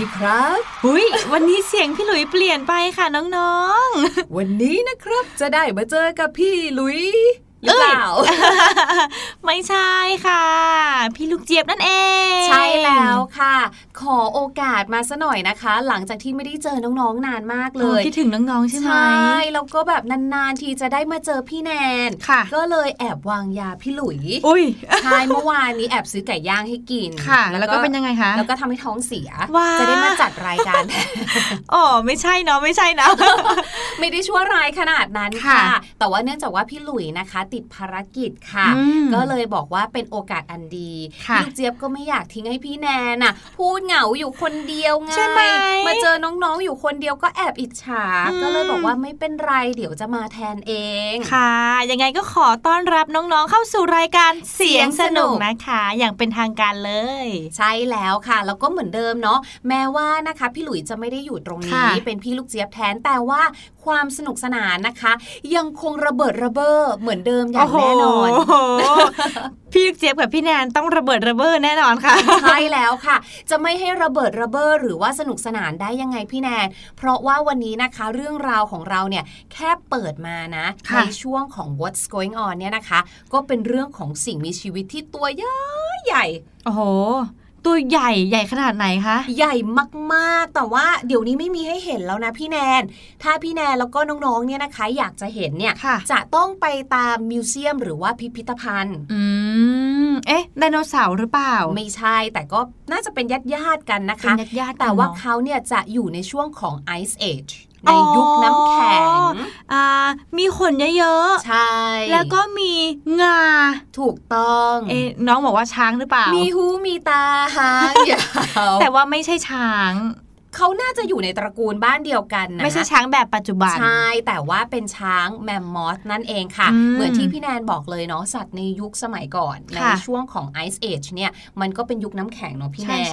ดีครับหุยวันนี้เสียงพี่หลุยเปลี่ยนไปค่ะน้องๆ วันนี้นะครับจะได้มาเจอกับพี่หลุยหรือเปล่าไม่ใช่ค่ะ พี่ลูกเจี๊ยบนั่นเอง ใช่แล้วค่ะ ขอโอกาสมาซะหน่อยนะคะ หลังจากที่ไม่ได้เจอน้องๆนานมากเลยคิดถึงน้องๆใช่ไหมใช่แล้วก็แบบนานๆทีจะได้มาเจอพี่แนนค่ะก็เลยแอบวางยาพี่หลุยอุ้ยใช่เมื่อวานนี้แอบซื้อไก่ย่างให้กินค่ะ แล้วก็เป็นยังไงคะแล้วก็ทำให้ท้องเสียจะได้มาจัดรายการอ๋อไม่ใช่เนาะไม่ใช่นะไม่ได้ชั่วร้ายขนาดนั้นค่ะ แต่ว่าเนื่องจากว่าพี่หลุยนะคะ ติดภารกิจดค่ะ ก็เลยบอกว่าเป็นโอกาสอันดีพี่เจี๊ยบก็ไม่อยากทิ้งให้พี่แนนน่ะพูดเหงาอยู่คนเดียวไงมาเจอน้องๆอยู่คนเดียวก็แอบอิจฉา ก็เลยบอกว่าไม่เป็นไรเดี๋ยวจะมาแทนเองค่ะ ยังไงก็ขอต้อนรับน้องๆเข้าสู่รายการเสียงสนุกนะคะ อย่างเป็นทางการเลย ใช่แล้วค่ะ แล้วก็เหมือนเดิมเนาะแม้ว่านะคะ พี่หลุยจะไม่ได้อยู่ตรงนี้เป็นพี่ลูกเจี๊ยบแทนแต่ว่าความสนุกสนานนะคะ ยังคงระเบิดระเบ้อเหมือนเดิมอย่างแน่นอนพี่เจี๊ยบกับพี่แนนต้องระเบิดระเบ้อแน่นอนค่ะใช่แล้วค่ะ จะไม่ให้ระเบิดระเบ้อหรือว่าสนุกสนานได้ยังไงพี่แนน เพราะว่าวันนี้นะคะเรื่องราวของเราเนี่ยแค่เปิดมานะในช่วงของ What's Going On เนี่ยนะคะ ก็เป็นเรื่องของสิ่งมีชีวิตที่ตัวใหญ่ใหญ่โอ้โห ตัวใหญ่ใหญ่ขนาดไหนคะ ใหญ่มากๆ แต่ว่าเดี๋ยวนี้ไม่มีให้เห็นแล้วนะพี่แนน ถ้าพี่แนนแล้วก็น้องๆเนี่ยนะคะ อยากจะเห็นเนี่ยจะต้องไปตามมิวเซียมหรือว่าพิพิธภัณฑ์ อืมเอ๊ะไดโนเสาร์หรือเปล่า ไม่ใช่แต่ก็น่าจะเป็นญาติญาติกันนะคะญาติญาติแต่ว่าเขาเนี่ยจะอยู่ในช่วงของ Ice Age ในยุคน้ำแข็งอ่ามีขนเยอะๆ ใช่ แล้วก็มีงา ถูกต้อง เอ๊น้องบอกว่าช้างหรือเปล่า มีหูมีตาหางยาวแต่ว่าไม่ใช่ช้าง เขาน่าจะอยู่ในตระกูลบ้านเดียวกันนะไม่ใช่ช้างแบบปัจจุบัน ใช่ แต่ว่าเป็นช้างแมมมอสนั่นเองค่ะ เหมือนที่พี่แนนบอกเลยเนาะสัตว์ในยุคสมัยก่อน ในช่วงของไอซ์เอจเนี่ยมันก็เป็นยุคน้ำแข็งเนาะพี่แนน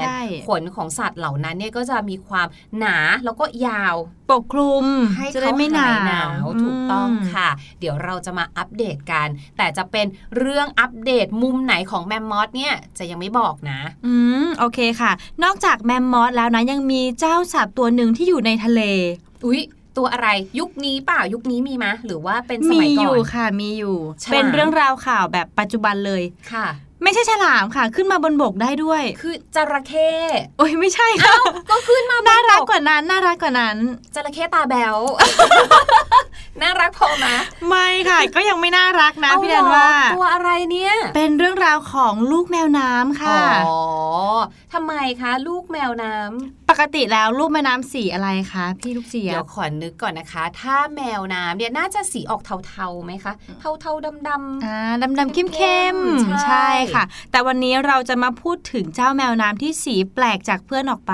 ขนของสัตว์เหล่านั้นเนี่ยก็จะมีความหนาแล้วก็ยาวปกคลุมจะได้ไม่หนาวถูกต้องค่ะ เดี๋ยวเราจะมาอัปเดตกัน แต่จะเป็นเรื่องอัปเดตมุมไหนของแมมมอสเนี่ยจะยังไม่บอกนะ อืมโอเคค่ะ นอกจากแมมมอสแล้วนะยังมีเจ้าสัตว์ตัวหนึ่งที่อยู่ในทะเล อุ๊ย ตัวอะไรยุคนี้เปล่ายุคนี้มีไหมหรือว่าเป็นสมัยก่อนมีอยู่ค่ะมีอยู่ เป็นเรื่องราวข่าวแบบปัจจุบันเลยค่ะ ไม่ใช่ฉลามค่ะ ขึ้นมาบนบกได้ด้วย คือจระเข้โอ้ยไม่ใช่ค่ะก็ขึ้นมาน่ารักกว่านั้น น่ารักกว่านั้นจระเข้ตาแบวน่ารักพอไหมไม่ค่ะ ก็ยังไม่น่ารักนะพี่แดนว่า ตัวอะไรเนี่ย เป็นเรื่องราวของลูกแมวน้ำค่ะอ๋อทำไมคะลูกแมวน้ำปกติแล้วลูกแมวน้ำสีอะไรคะพี่ลูกเสียเดี๋ยวขอนึกก่อนนะคะ ถ้าแมวน้ำเนี่ยน่าจะสีออกเทาๆไหมคะ เทาๆดำๆอ่าดำๆเข้มๆใช่ค่ะ แต่วันนี้เราจะมาพูดถึงเจ้าแมวน้ำที่สีแปลกจากเพื่อนออกไป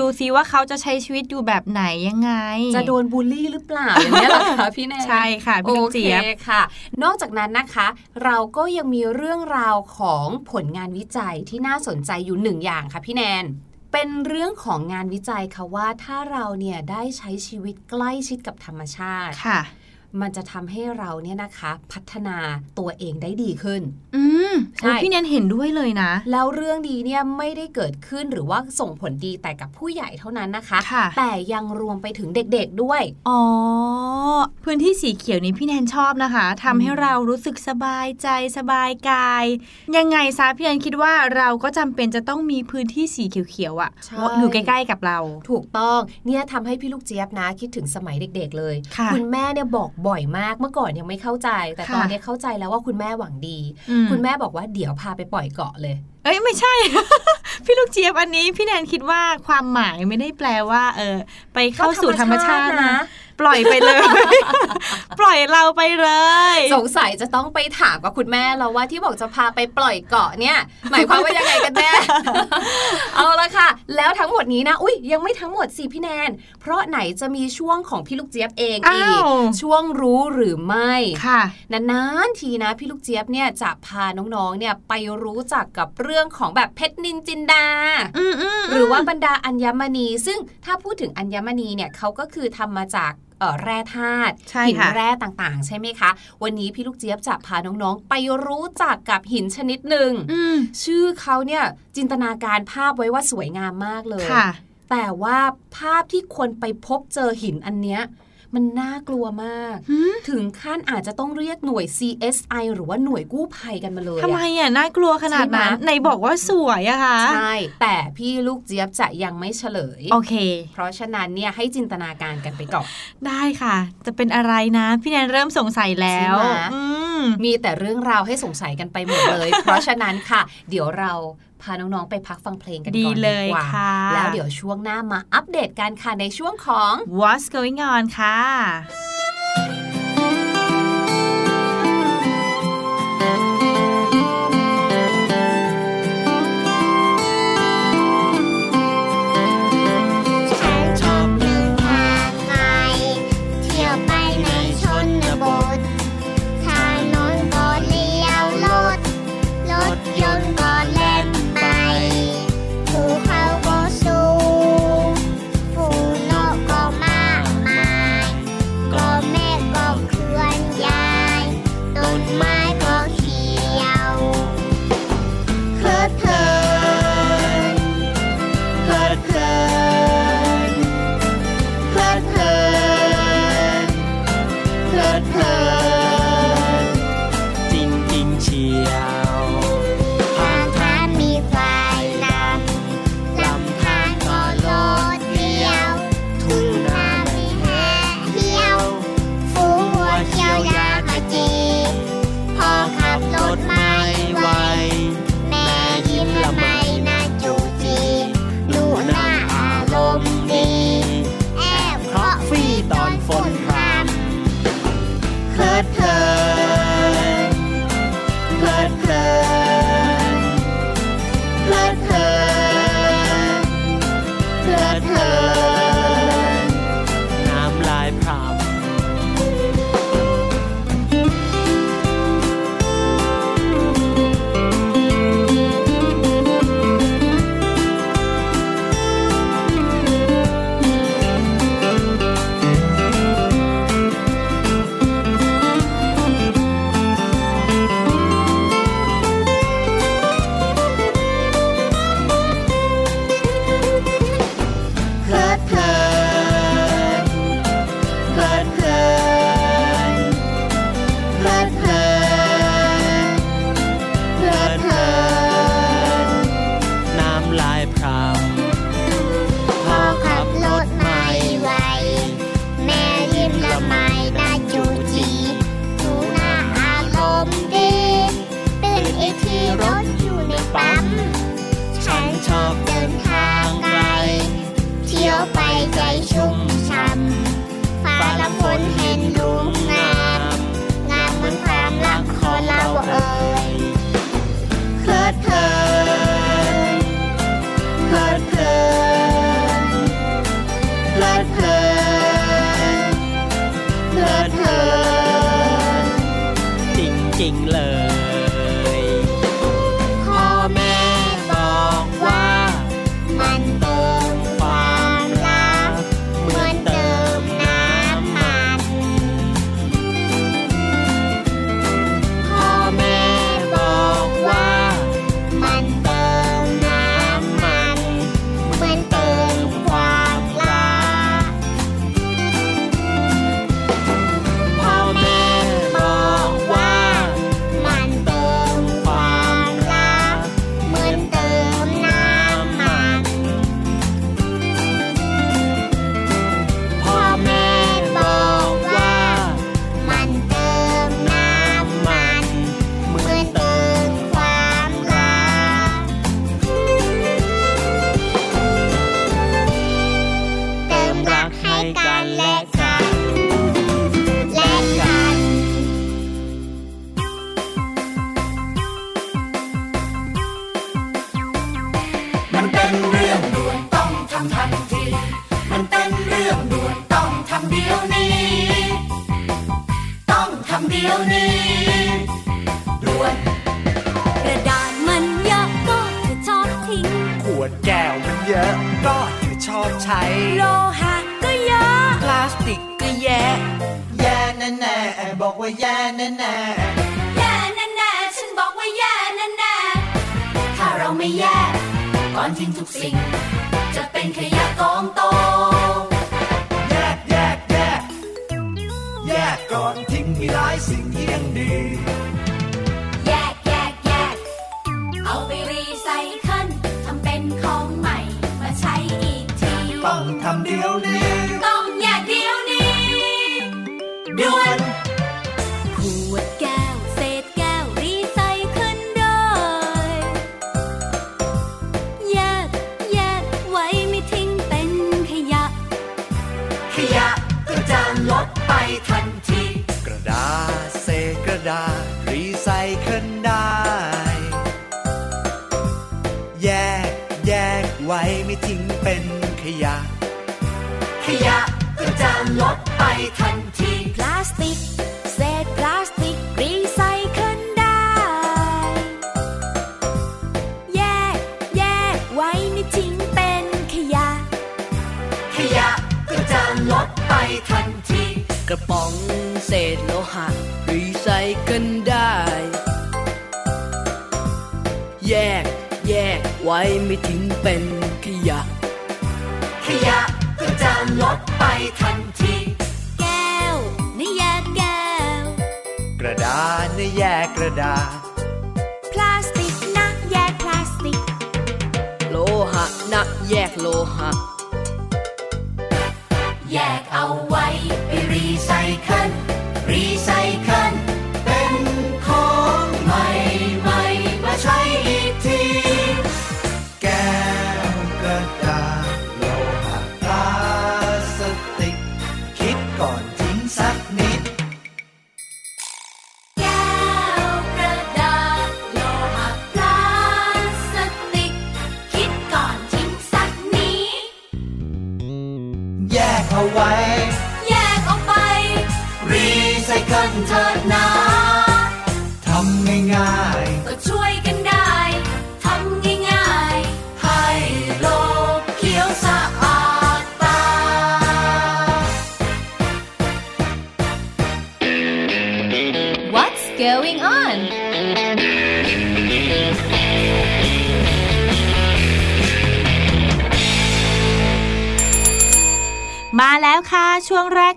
ดูซิว่าเขาจะใช้ชีวิตอยู่แบบไหนยังไง จะโดนบูลลี่หรือเปล่าอย่างนี้หรอคะพี่แนนใช่ค่ะพี่เจี๊ยบค่ะ นอกจากนั้นนะคะ เราก็ยังมีเรื่องราวของผลงานวิจัยที่น่าสนใจอยู่หนึ่งอย่างค่ะพี่แนนเป็นเรื่องของงานวิจัยค่ะว่าถ้าเราเนี่ยได้ใช้ชีวิตใกล้ชิดกับธรรมชาติค่ะ มันจะทำให้เราเนี่ยนะคะ พัฒนาตัวเองได้ดีขึ้น อืมใช่พี่แนนเห็นด้วยเลยนะ แล้วเรื่องดีเนี่ยไม่ได้เกิดขึ้นหรือว่าส่งผลดีแต่กับผู้ใหญ่เท่านั้นนะคะคะแต่ยังรวมไปถึงเด็กๆด้วย อ๋อ พื้นที่สีเขียวนี้พี่แนนชอบนะคะทำให้เรารู้สึกสบายใจสบายกาย ยังไงซะพี่แนนคิดว่าเราก็จำเป็นจะต้องมีพื้นที่สีเขียวๆอะ่ะอยู่ใกล้ๆกับเรา ถูกต้องเนี่ยทำให้พี่ลูกเจี๊ยบนะ คิดถึงสมัยเด็ก ๆ เลย คุณแม่เนี่ยบอกบ่อยมากเมื่อก่อนยังไม่เข้าใจ แต่ตอนนี้เข้าใจแล้วว่าคุณแม่หวังดี คุณแม่บอกว่าเดี๋ยวพาไปปล่อยเกาะเลย เอ้ยไม่ใช่ พี่ลูกเจี๊ยบอันนี้ พี่แนนคิดว่าความหมายไม่ได้แปลว่า เออ ไปเข้าสู่ธรรมชาตินะ ปล่อยไปเลย ปล่อยเราไปเลย สงสัยจะต้องไปถามกับคุณแม่เราว่าที่บอกจะพาไปปล่อยเกาะเนี่ย หมายความว่ายังไงกันแน่เอาละค่ะ แล้วทั้งหมดนี้นะอุ้ยยังไม่ทั้งหมดสิพี่แนน เพราะไหนจะมีช่วงของพี่ลูกเจี๊ยบเองอีกช่วงรู้หรือไม่ค่ะนานๆทีนะพี่ลูกเจี๊ยบเนี่ยจะพาน้องๆเนี่ยไปรู้จักกับเรื่องของแบบเพชรนินจินดาหรือว่าบรรดาอัญมณี ซึ่งถ้าพูดถึงอัญมณีเนี่ยเขาก็คือทำมาจาก แร่ธาตุใช่หินค่ะแร่ต่างๆ ใช่ไหมคะ วันนี้พี่ลูกเจี๊ยบจะพาน้องๆ ไปรู้จักกับหินชนิดหนึ่งอืมชื่อเขาเนี่ยจินตนาการภาพไว้ว่าสวยงามมากเลยค่ะแต่ว่าภาพที่คนไปพบเจอหินอันเนี้ย มันน่ากลัวมากหืมถึงขั้นอาจจะต้องเรียกหน่วย CSI หรือว่าหน่วยกู้ภัยกันมาเลยทำไมอะอะน่ากลัวขนาดนั้นใช่ไหมไหนบอกว่าสวยอะคะใช่แต่พี่ลูกเจี๊ยบจะยังไม่เฉลยโอเค เพราะฉะนั้นเนี่ยให้จินตนาการกันไปก่อนได้ค่ะ จะเป็นอะไรนะพี่แนนเริ่มสงสัยแล้วใช่ไหมอืมมีแต่เรื่องราวให้สงสัยกันไปหมดเลย เพราะฉะนั้นค่ะ เดี๋ยวเรา พาน้อง ๆ ไปพักฟังเพลงกันดีก่อนเลดียกว่าค่ะแล้วเดี๋ยวช่วงหน้ามาอัปเดตกันค่ะในช่วงของ What's going on ค่ะำทันที มันเป็นเรื่องด่วนต้องทำเดี๋ยวนี้ ต้องทำเดี๋ยวนี้ด่วนกระดาษมันเยอะก็จะชอบทิ้ง ขวดแก้วมันเยอะก็เธอชอบใช้ โลหะก็เยอะ พลาสติกก็แย่แน่แน่ๆบอกว่าแย่แน่แน่แย่แน่ๆฉันบอกว่าแย่แน่ๆถ้าเราไม่แย่ก่อนทิ้งทุกสิ่งจะ เป็นขยะกองโต แยกแยกแยก แยกก่อนทิ้งมีหลายสิ่ง ยะ ขยะก็จะลดไปทันที พลาสติก เศษพลาสติกรีไซเคิลได้ แยก แยกไว้ไม่ทิ้งเป็นขยะ ขยะก็จะลดไปทันที กระป๋องเศษโลหะรีไซเคิลได้ แยก แยกไว้ไม่ทิ้งเป็นขยะข ยะก็จะลดไปทันที แก้วนี่แยกแก้ว กระดาษนะแยกกระดาษ พลาสติกนะแยกพลาสติก โลหะนะแยกโลหะ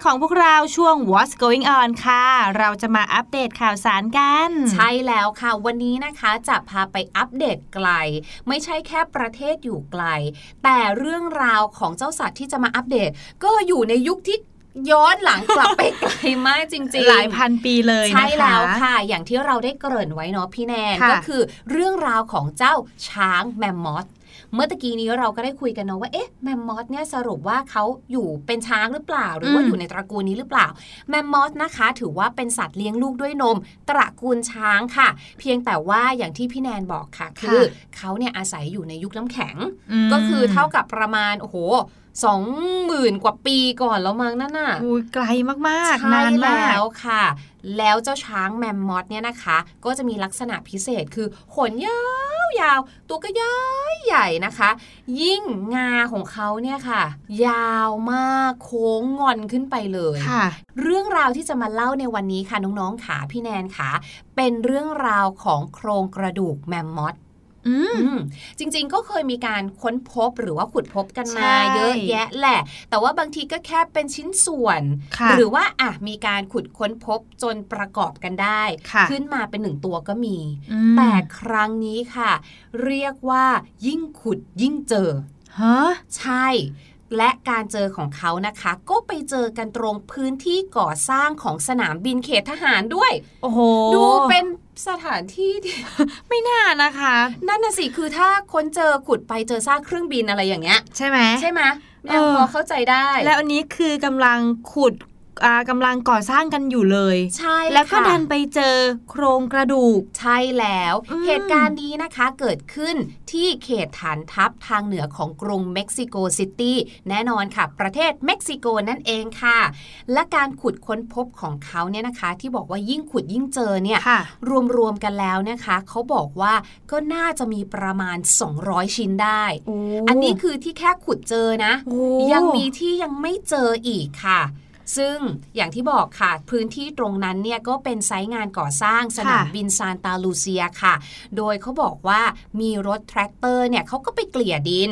ของพวกเราช่วง What's Going On ค่ะ เราจะมาอัปเดตข่าวสารกัน ใช่แล้วค่ะ วันนี้นะคะจะพาไปอัปเดตไกล ไม่ใช่แค่ประเทศอยู่ไกล แต่เรื่องราวของเจ้าสัตว์ที่จะมาอัปเดต ก็อยู่ในยุคที่ย้อนหลังกลับไปไกลมากจริงๆ หลายพันปีเลยนะคะใช่แล้วค่ะ อย่างที่เราได้เกริ่นไว้เนาะพี่แนนค่ะก็คือเรื่องราวของเจ้าช้างแมมมอส เมื่อตะกี้นี้เราก็ได้คุยกันเนาะว่าเอ๊ะแมมมอสเนี่ยสรุปว่าเขาอยู่เป็นช้างหรือเปล่า หรือว่าอืมอยู่ในตระกูลนี้หรือเปล่า แมมมอสนะคะ ถือว่าเป็นสัตว์เลี้ยงลูกด้วยนม ตระกูลช้างค่ะ เพียงแต่ว่าอย่างที่พี่แนนบอกค่ะ คือเขาเนี่ยอาศัยอยู่ในยุคน้ำแข็งมก็คือเท่ากับประมาณโอ้โห สองหมื่นกว่าปีก่อนแล้วมั้งนั่นน่ะอุ้ยไกลมากๆใช่นานมากแล้วค่ะ แล้วเจ้าช้างแมมมอสเนี่ยนะคะ ก็จะมีลักษณะพิเศษคือขนยาวยาวๆตัวก็ย้ายใหญ่นะคะ ยิ่งงาของเขาเนี่ยค่ะ ยาวมากโค้งงอนขึ้นไปเลยค่ะ เรื่องราวที่จะมาเล่าในวันนี้ค่ะน้องๆขาพี่แนนขาเป็นเรื่องราวของโครงกระดูกแมมมอส อืมอืมจริง ๆ ก็เคยมีการค้นพบหรือว่าขุดพบกันมาใช่เยอะแยะแหละ แต่ว่าบางทีก็แค่เป็นชิ้นส่วนค่ะหรือว่าอะมีการขุดค้นพบจนประกอบกันได้ค่ะขึ้นมาเป็นหนึ่งตัวก็มีอืมแต่ครั้งนี้ค่ะ เรียกว่ายิ่งขุดยิ่งเจอฮะใช่ และการเจอของเขานะคะ ก็ไปเจอกันตรงพื้นที่ก่อสร้างของสนามบินเขตทหารด้วย โอ้โห ดูเป็นสถานที่ที่ไม่น่านะคะ นั่นน่ะสิคือถ้าค้นเจอขุดไปเจอซากเครื่องบินอะไรอย่างเงี้ย ใช่ไหมใช่ไหมยังเออพอเข้าใจได้ แล้วอันนี้คือกำลังขุด อ่ากำลังก่อสร้างกันอยู่เลย ใช่ แล้วก็ค่ะดันไปเจอโครงกระดูก ใช่แล้วอืมเหตุการณ์นี้นะคะเกิดขึ้นที่เขตฐานทัพทางเหนือของกรุงเม็กซิโกซิตี้แน่นอนค่ะ ประเทศเม็กซิโกนั่นเองค่ะ และการขุดค้นพบของเขาเนี่ยนะคะ ที่บอกว่ายิ่งขุดยิ่งเจอเนี่ยค่ะรวมๆกันแล้วนะคะเขาบอกว่าก็น่าจะมีประมาณ 200 ชิ้นได้ อันนี้คือที่แค่ขุดเจอนะโอ้ยังมีที่ยังไม่เจออีกค่ะ ซึ่งอย่างที่บอกค่ะ พื้นที่ตรงนั้นเนี่ยก็เป็นไซต์งานก่อสร้างสนามบินซานตาลูเซียค่ะ โดยเขาบอกว่ามีรถแทรกเตอร์เนี่ยเขาก็ไปเกลี่ยดิน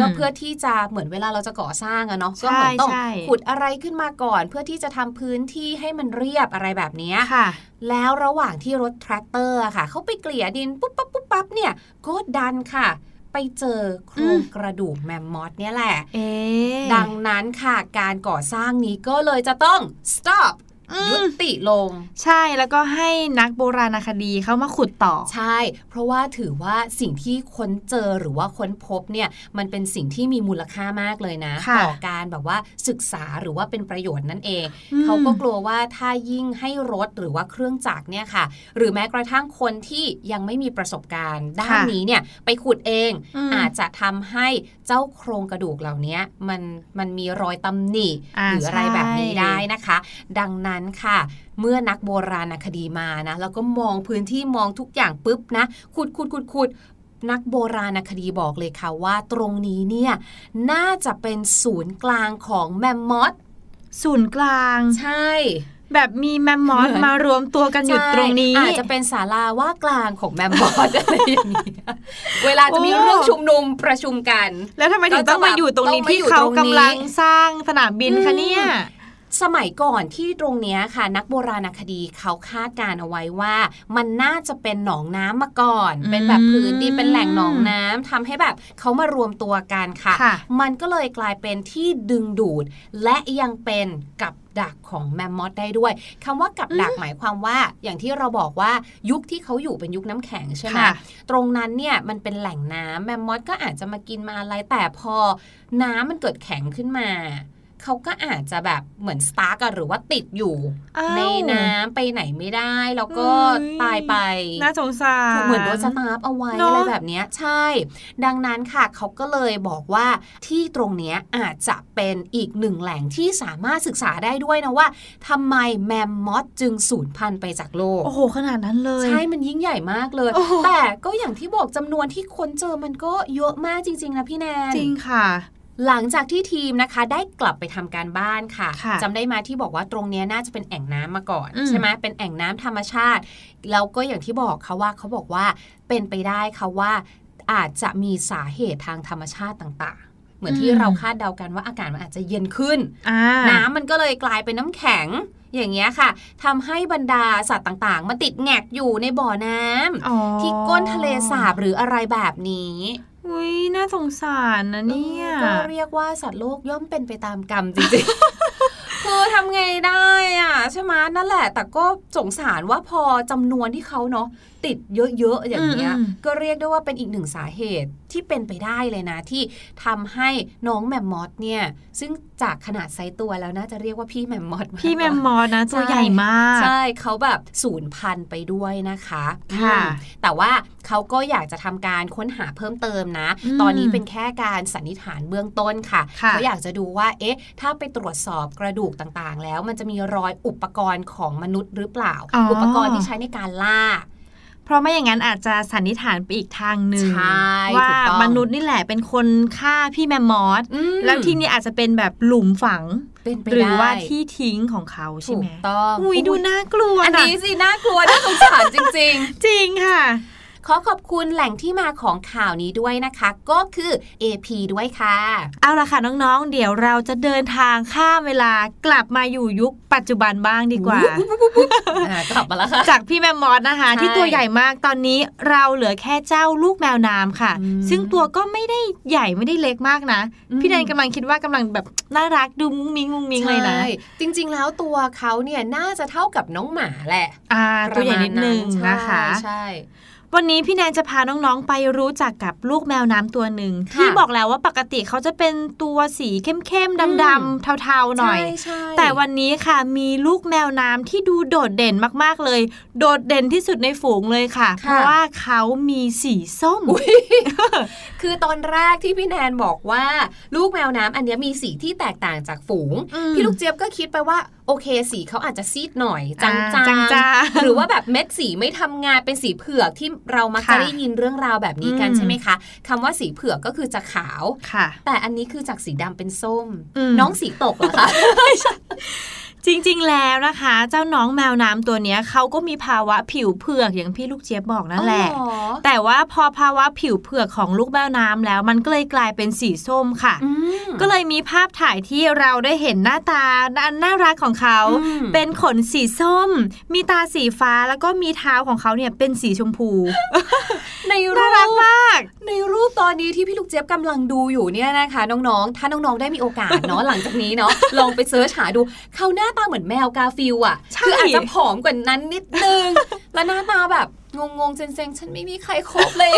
ก็เพื่อที่จะเหมือนเวลาเราจะก่อสร้างอะเนาะก็เหมือนต้องใช่ขุดอะไรขึ้นมาก่อน เพื่อที่จะทำพื้นที่ให้มันเรียบอะไรแบบเนี้ยค่ะแล้วระหว่างที่รถแทรกเตอร์อะค่ะเขาไปเกลี่ยดินปุ๊บปั๊บปุ๊บปั๊บเนี่ยก็ดันค่ะ ไปเจอโครงอืมกระดูกแมมมอธเนี่ยแหละเอ๊ะดังนั้นค่ะการก่อสร้างนี้ก็เลยจะต้อง stop อืม ยุติลง ใช่แล้วก็ให้นักโบราณคดีเขามาขุดต่อ ใช่ เพราะว่าถือว่าสิ่งที่ค้นเจอหรือว่าค้นพบเนี่ยมันเป็นสิ่งที่มีมูลค่ามากเลยนะค่ะต่อการแบบว่าศึกษาหรือว่าเป็นประโยชน์นั่นเองอืมเขาก็กลัวว่าถ้ายิ่งให้รถหรือว่าเครื่องจักรเนี่ยค่ะ หรือแม้กระทั่งคนที่ยังไม่มีประสบการณ์ ด้านนี้เนี่ยไปขุดเองอืมอาจจะทำให้ เจ้าโครงกระดูกเหล่านี้มันมันมีรอยตำหนิอ่าหรืออะไรใช่แบบนี้ได้นะคะ ดังนั้นค่ะ เมื่อนักโบราณคดีมานะแล้วก็มองพื้นที่มองทุกอย่างปุ๊บนะขุดขุดขุดขุดนักโบราณคดีบอกเลยค่ะว่าตรงนี้เนี่ยน่าจะเป็นศูนย์กลางของแมมมอสศูนย์กลาง ใช่ แบบมีแมมมอสเหมือนมารวมตัวกันอยู่ตรงนี้ใช่อาจจะเป็นศาลาว่ากลางของแมมมอสอะไรอย่างนี้ยเวลาจะมีโอ้เรื่องชุมนุมประชุมกัน แล้วทำไมถึงต้องมาอยู่ตรงนี้ต้องมาที่อยู่เขาตรงนี้กำลังสร้างสนามบินคะเนี่ย สมัยก่อนที่ตรงเนี้ยค่ะ นักโบราณคดีเขาคาดการณ์เอาไว้ว่า มันน่าจะเป็นหนองน้ำมาก่อนอืมเป็นแบบพื้นดินเป็นแหล่งหนองน้ำทำให้แบบเขามารวมตัวกันค่ะค่ะมันก็เลยกลายเป็นที่ดึงดูด และยังเป็นกับดักของแมมมอสได้ด้วยคำว่ากับดักหมายความว่า อย่างที่เราบอกว่ายุคที่เขาอยู่เป็นยุคน้ำแข็งใช่ไหมค่ะตรงนั้นเนี่ยมันเป็นแหล่งน้ำแมมมอธก็อาจจะมากินมาอะไรแต่พอน้ำมันเกิดแข็งขึ้นมา เขาก็อาจจะแบบเหมือน stuck หรือว่าติดอยู่อ้าวในน้ำไปไหนไม่ได้ แล้วก็เฮ้ยตายไป น่าสงสารเหมือนโดนสตัฟฟ์เอาไว้เนอะอะไรแบบเนี้ยใช่ ดังนั้นค่ะเขาก็เลยบอกว่าที่ตรงเนี้ยอาจจะเป็นอีกหนึ่งแหล่งที่สามารถศึกษาได้ด้วยนะว่าทำไมแมมมอสจึงสูญพันธุ์ไปจากโลก โอ้โห ขนาดนั้นเลย ใช่มันยิ่งใหญ่มากเลยโอ้โหแต่ก็อย่างที่บอกจำนวนที่คนเจอมันก็เยอะมากจริง ๆ นะพี่แนนจริงค่ะ หลังจากที่ทีมนะคะได้กลับไปทำการบ้านค่ะค่ะจำได้มาที่บอกว่าตรงเนี้ยน่าจะเป็นแอ่งน้ำมาก่อนอืมใช่ไหมเป็นแอ่งน้ำธรรมชาติ แล้วก็อย่างที่บอกเขาว่าเขาบอกว่าเป็นไปได้ค่ะว่าอาจจะมีสาเหตุทางธรรมชาติต่างๆ เหมือนที่เราคาดเดากันว่าอากาศมันอาจจะเย็นขึ้นอ่าน้ำมันก็เลยกลายเป็นน้ำแข็งอย่างเงี้ยค่ะทำให้บรรดาสัตว์ต่างๆ มาติดแงกอยู่ในบ่อน้ำอ๋อที่ก้นทะเลสาบหรืออะไรแบบนี้ อุ้ยน่าสงสารนะเนี่ยก็เรียกว่าสัตว์โลกย่อมเป็นไปตามกรรมจริงๆคือทำไงได้อะใช่ไหมนั่นแหละ แต่ก็สงสารว่าพอจำนวนที่เขาเนาะติดเยอะๆอย่างเงี้ยอืมก็เรียกได้ว่าเป็นอีกหนึ่งสาเหตุที่เป็นไปได้เลยนะ ที่ทำให้น้องแมมมอธเนี่ยซึ่งจากขนาดไซส์ตัวแล้วน่าจะเรียกว่าพี่แมมมอสากกว่าพี่แมมมอธนะตัวใหญ่มาก ใช่เขาแบบสูญพันธุ์ไปด้วยนะคะค่ะอืมแต่ว่าเขาก็อยากจะทำการค้นหาเพิ่มเติมนะอืมตอนนี้เป็นแค่การสันนิษฐานเบื้องต้นค่ะค่ะเขาอยากจะดูว่าเอ๊ะ ถ้าไปตรวจสอบกระดูกต่างๆ แล้วมันจะมีรอยอุปกรณ์ของมนุษย์หรือเปล่าอ๋ออุปกรณ์ที่ใช้ในการล่า เพราะไม่อย่างนั้นอาจจะสันนิษฐานไปอีกทางหนึ่งใช่ว่าถูกต้องมนุษย์นี่แหละเป็นคนฆ่าพี่แมมมอสอืมแล้วที่นี่อาจจะเป็นแบบหลุมฝังเป็นไปหรือได้ว่าที่ทิ้งของเขาใช่ถูไหมกต้องอุ้ยดูน่ากลัวอันนะนี้สิน่ากลัวน่าสงสารจริง ๆ จริงค่ะ ขอขอบคุณแหล่งที่มาของข่าวนี้ด้วยนะคะ ก็คือ AP ด้วยค่ะ เอาละค่ะน้องๆ เดี๋ยวเราจะเดินทางข้ามเวลากลับมาอยู่ยุคปัจจุบันบ้างดีกว่าอ่ากลับมาแล้วค่ะ จากพี่แมมมอสนะคะใช่ที่ตัวใหญ่มากตอนนี้เราเหลือแค่เจ้าลูกแมวน้ำค่ะอืมซึ่งตัวก็ไม่ได้ใหญ่ไม่ได้เล็กมากนะอืมพี่แดนกำลังคิดว่ากำลังแบบน่ารักดูมุ้งมิ้งมุ้งมิ้งเลยนะใช่จริง ๆ แล้วตัวเขาเนี่ยน่าจะเท่ากับน้องหมาแหละอ่าตัวใหญ่นิดนึงประมาณนะคะใช่ วันนี้พี่แนนจะพาน้องๆไปรู้จักกับลูกแมวน้ำตัวหนึ่งค่ะที่บอกแล้วว่าปกติเขาจะเป็นตัวสีเข้มๆดำๆเทาๆหน่อยใช่ใช่แต่วันนี้ค่ะมีลูกแมวน้ำที่ดูโดดเด่นมากๆเลย โดดเด่นที่สุดในฝูงเลยค่ะ เพราะว่าเขามีสีส้ม คือตอนแรกที่พี่แนนบอกว่า ลูกแมวน้ำอันเนี้ยมีสีที่แตกต่างจากฝูงอืมพี่ลูกเจี๊ยบก็คิดไปว่า โอเคสีเขาอาจจะซีดหน่อยจางอ่าๆจางๆหรือว่าแบบเม็ดสีไม่ทำงานเป็นสีเผือกที่เรามักจะค่ะได้ยินเรื่องราวแบบนี้กันอืมใช่ไหมคะคำว่าสีเผือกก็คือจะขาวค่ะแต่อันนี้คือจากสีดำเป็นส้มอืมน้องสีตกเหรอคะ จริงๆแล้วนะคะ เจ้าน้องแมวน้ำตัวเนี้ยเขาก็มีภาวะผิวเผือกอย่างพี่ลูกเจี๊ยบบอกนั่นแหละอ๋อแต่ว่าพอภาวะผิวเผือกของลูกแมวน้ำแล้วมันก็เลยกลายเป็นสีส้มค่ะอืมก็เลยมีภาพถ่ายที่เราได้เห็นหน้าตาอันน่ารักของเขาอืมเป็นขนสีส้ม มีตาสีฟ้าแล้วก็มีเท้าของเขาเนี่ยเป็นสีชมพู ในรูน่ารักปมาก ในรูปตอนนี้ที่พี่ลูกเจี๊ยบกำลังดูอยู่เนี่ยนะคะ น้องๆ ถ้าน้องๆได้มีโอกาสเนาะหลังจากนี้เนาะลองไป search หาดูเขาหน้าตาเหมือนแมวการ์ฟิลด์อะใช่คืออาจจะผอมกว่านั้นนิดนึง แล้วหน้าตาแบบงงๆเซ็งๆ ฉันไม่มีใครคบเลย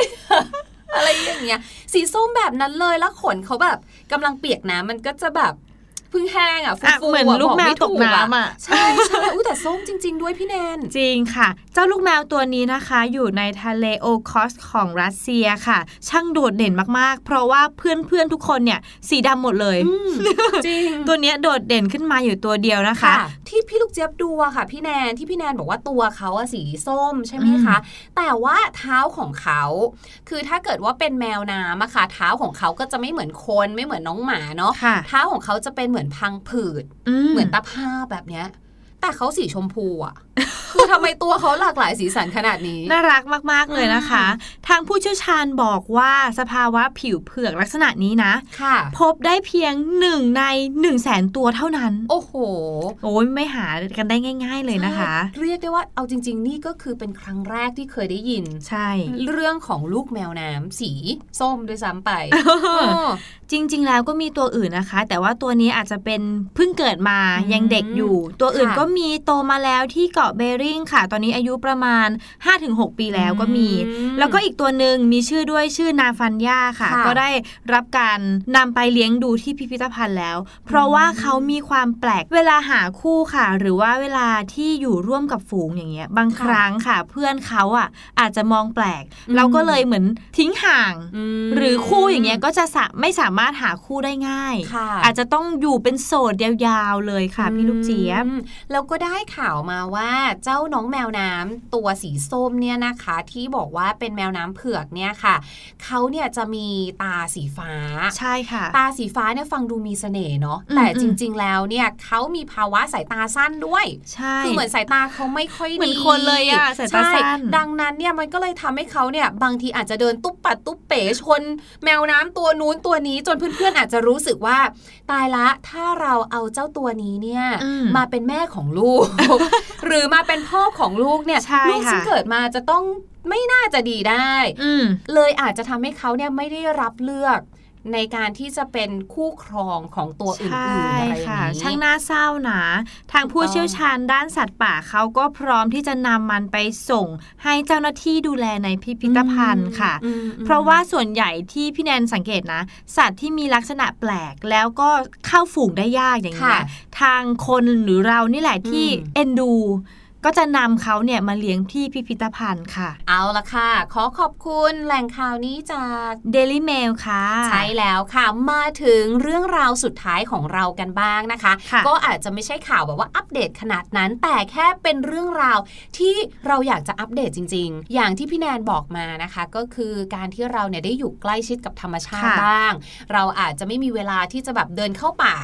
อะไรอย่างเงี้ย สีส้มแบบนั้นเลยแล้วขนเขาแบบกำลังเปียกน้ำมันก็จะแบบเพิ่งแห้งอะฟูอะๆเหมือนอะลูกบแมวไตกน้ำอะใช่ใช่อุ้ยแต่ส้มจริง ๆ ด้วยพี่แนนจริงค่ะ เจ้าลูกแมวตัวนี้นะคะ อยู่ในทะเลโอค็อตสค์ของรัสเซียค่ะ ช่างโดดเด่นมากๆ เพราะว่าเพื่อนๆทุกคนเนี่ย สีดำหมดเลยจริงตัวเนี้ยโดดเด่นขึ้นมาอยู่ตัวเดียวนะคะ ที่พี่ลูกเจี๊ยบดูอะค่ะ พี่แนนที่พี่แนนบอกว่าตัวเขาอะสีส้มใช่ไหมคะ แต่ว่าเท้าของเขา คือถ้าเกิดว่าเป็นแมวน้ำอะค่ะ เท้าของเขาก็จะไม่เหมือนคนไม่เหมือนน้องหมาเนาะค่ะเท้าของเขาจะเป็นเหมือนพังผืด เหมือนตะภาพแบบเนี้ย แต่เขาสีชมพูอะคือทำไมตัวเขาหลากหลายสีสันขนาดนี้ น่ารักมาก ๆ เลยนะคะ ทางผู้เชี่ยวชาญบอกว่าสภาวะผิวเผือกลักษณะนี้นะค่ะพบได้เพียงหนึ่งใน1นึ่งแสนตัวเท่านั้น โอ้โห โอ้ยไม่หากันได้ง่าย ๆ เลยนะคะ เรียกได้ว่าเอาจริง ๆ นี่ก็คือเป็นครั้งแรกที่เคยได้ยิน ใช่ เรื่องของลูกแมวน้ำสีส้มด้วยซ้ำไปจริง ๆ แล้วก็มีตัวอื่นนะคะ แต่ว่าตัวนี้อาจจะเป็นเพิ่งเกิดมาอืมยังเด็กอยู่ ตัวอื่นค่ะก็มีโตมาแล้วที่เกาะเบริงค่ะ ตอนนี้อายุประมาณ 5-6 ปีแล้วก็มีอืมแล้วก็อีกตัวหนึ่งมีชื่อด้วยชื่อนาฟันย่าค่ะค่ะก็ได้รับการนำไปเลี้ยงดูที่พิพิธภัณฑ์แล้ว เพราะว่าเขามีความแปลกเวลาหาคู่ค่ะ หรือว่าเวลาที่อยู่ร่วมกับฝูงอย่างเงี้ยบางครั้งค่ะ เพื่อนเขาอะอาจจะมองแปลก เราก็เลยเหมือนทิ้งห่างมหรือคู่อย่างเงี้ยก็จะสะไม่สามารถหาคู่ได้ง่ายค่ะอาจจะต้องอยู่เป็นโสดยาวๆเลยค่ะพี่ลูกเจี๊ยบอืมแล้วก็ได้ข่าวมาว่าเจ้าน้องแมวน้ำตัวสีส้มเนี่ยนะคะ ที่บอกว่าเป็นแมวน้ำเผือกเนี่ยค่ะเขาเนี่ยจะมีตาสีฟ้าใช่ค่ะ ตาสีฟ้าเนี่ยฟังดูมีเสน่ห์เนาะอืมแต่อืมจริง ๆ แล้วเนี่ยเขามีภาวะสายตาสั้นด้วยใช่คือเหมือนสายตาเขาไม่ค่อยดีเหมือนคนเลยอะสายตาสั้นใช่ดังนั้นเนี่ยมันก็เลยทำให้เขาเนี่ยบางทีอาจจะเดินตุ๊บปัดตุ๊บเป๋ชน แมวน้ำตัวนู้นตัวนี้จนเพื่อนๆอาจจะรู้สึกว่า ตายละถ้าเราเอาเจ้าตัวนี้เนี่ยอืมมาเป็นแม่ของลูก หรือมาเป็นพ่อของลูกเนี่ยใช่ลูกค่ะซึ่งเกิดมาจะต้องไม่น่าจะดีได้อืมเลยอาจจะทำให้เขาเนี่ยไม่ได้รับเลือก ในการที่จะเป็นคู่ครองของตัวอื่นใช่ๆอะไรอย่างค่ะนี้ช่างน่าเศร้านะทางผู้เชี่ยวชาญด้านสัตว์ป่าเขาก็พร้อมที่จะนำมันไปส่งให้เจ้าหน้าที่ดูแลในพิพิธภัณฑ์ค่ะอืมอืมเพราะว่าส่วนใหญ่ที่พี่แนนสังเกตนะ สัตว์ที่มีลักษณะแปลกแล้วก็เข้าฝูงได้ยากอย่างนี้ยค่ะทางคนหรือเรานี่แหละที่อืมเอ็นดู ก็จะนำเขาเนี่ยมาเลี้ยงที่พิพิธภัณฑ์ค่ะ เอาละค่ะ ขอขอบคุณแหล่งข่าวนี้จาก Daily Mail ค่ะ ใช่แล้วค่ะ มาถึงเรื่องราวสุดท้ายของเรากันบ้างนะคะค่ะก็อาจจะไม่ใช่ข่าวแบบว่าอัปเดตขนาดนั้น แต่แค่เป็นเรื่องราวที่เราอยากจะอัปเดตจริง ๆ อย่างที่พี่แนนบอกมานะคะ ก็คือการที่เราเนี่ยได้อยู่ใกล้ชิดกับธรรมชาติค่ะบ้าง เราอาจจะไม่มีเวลาที่จะแบบเดินเข้าป่า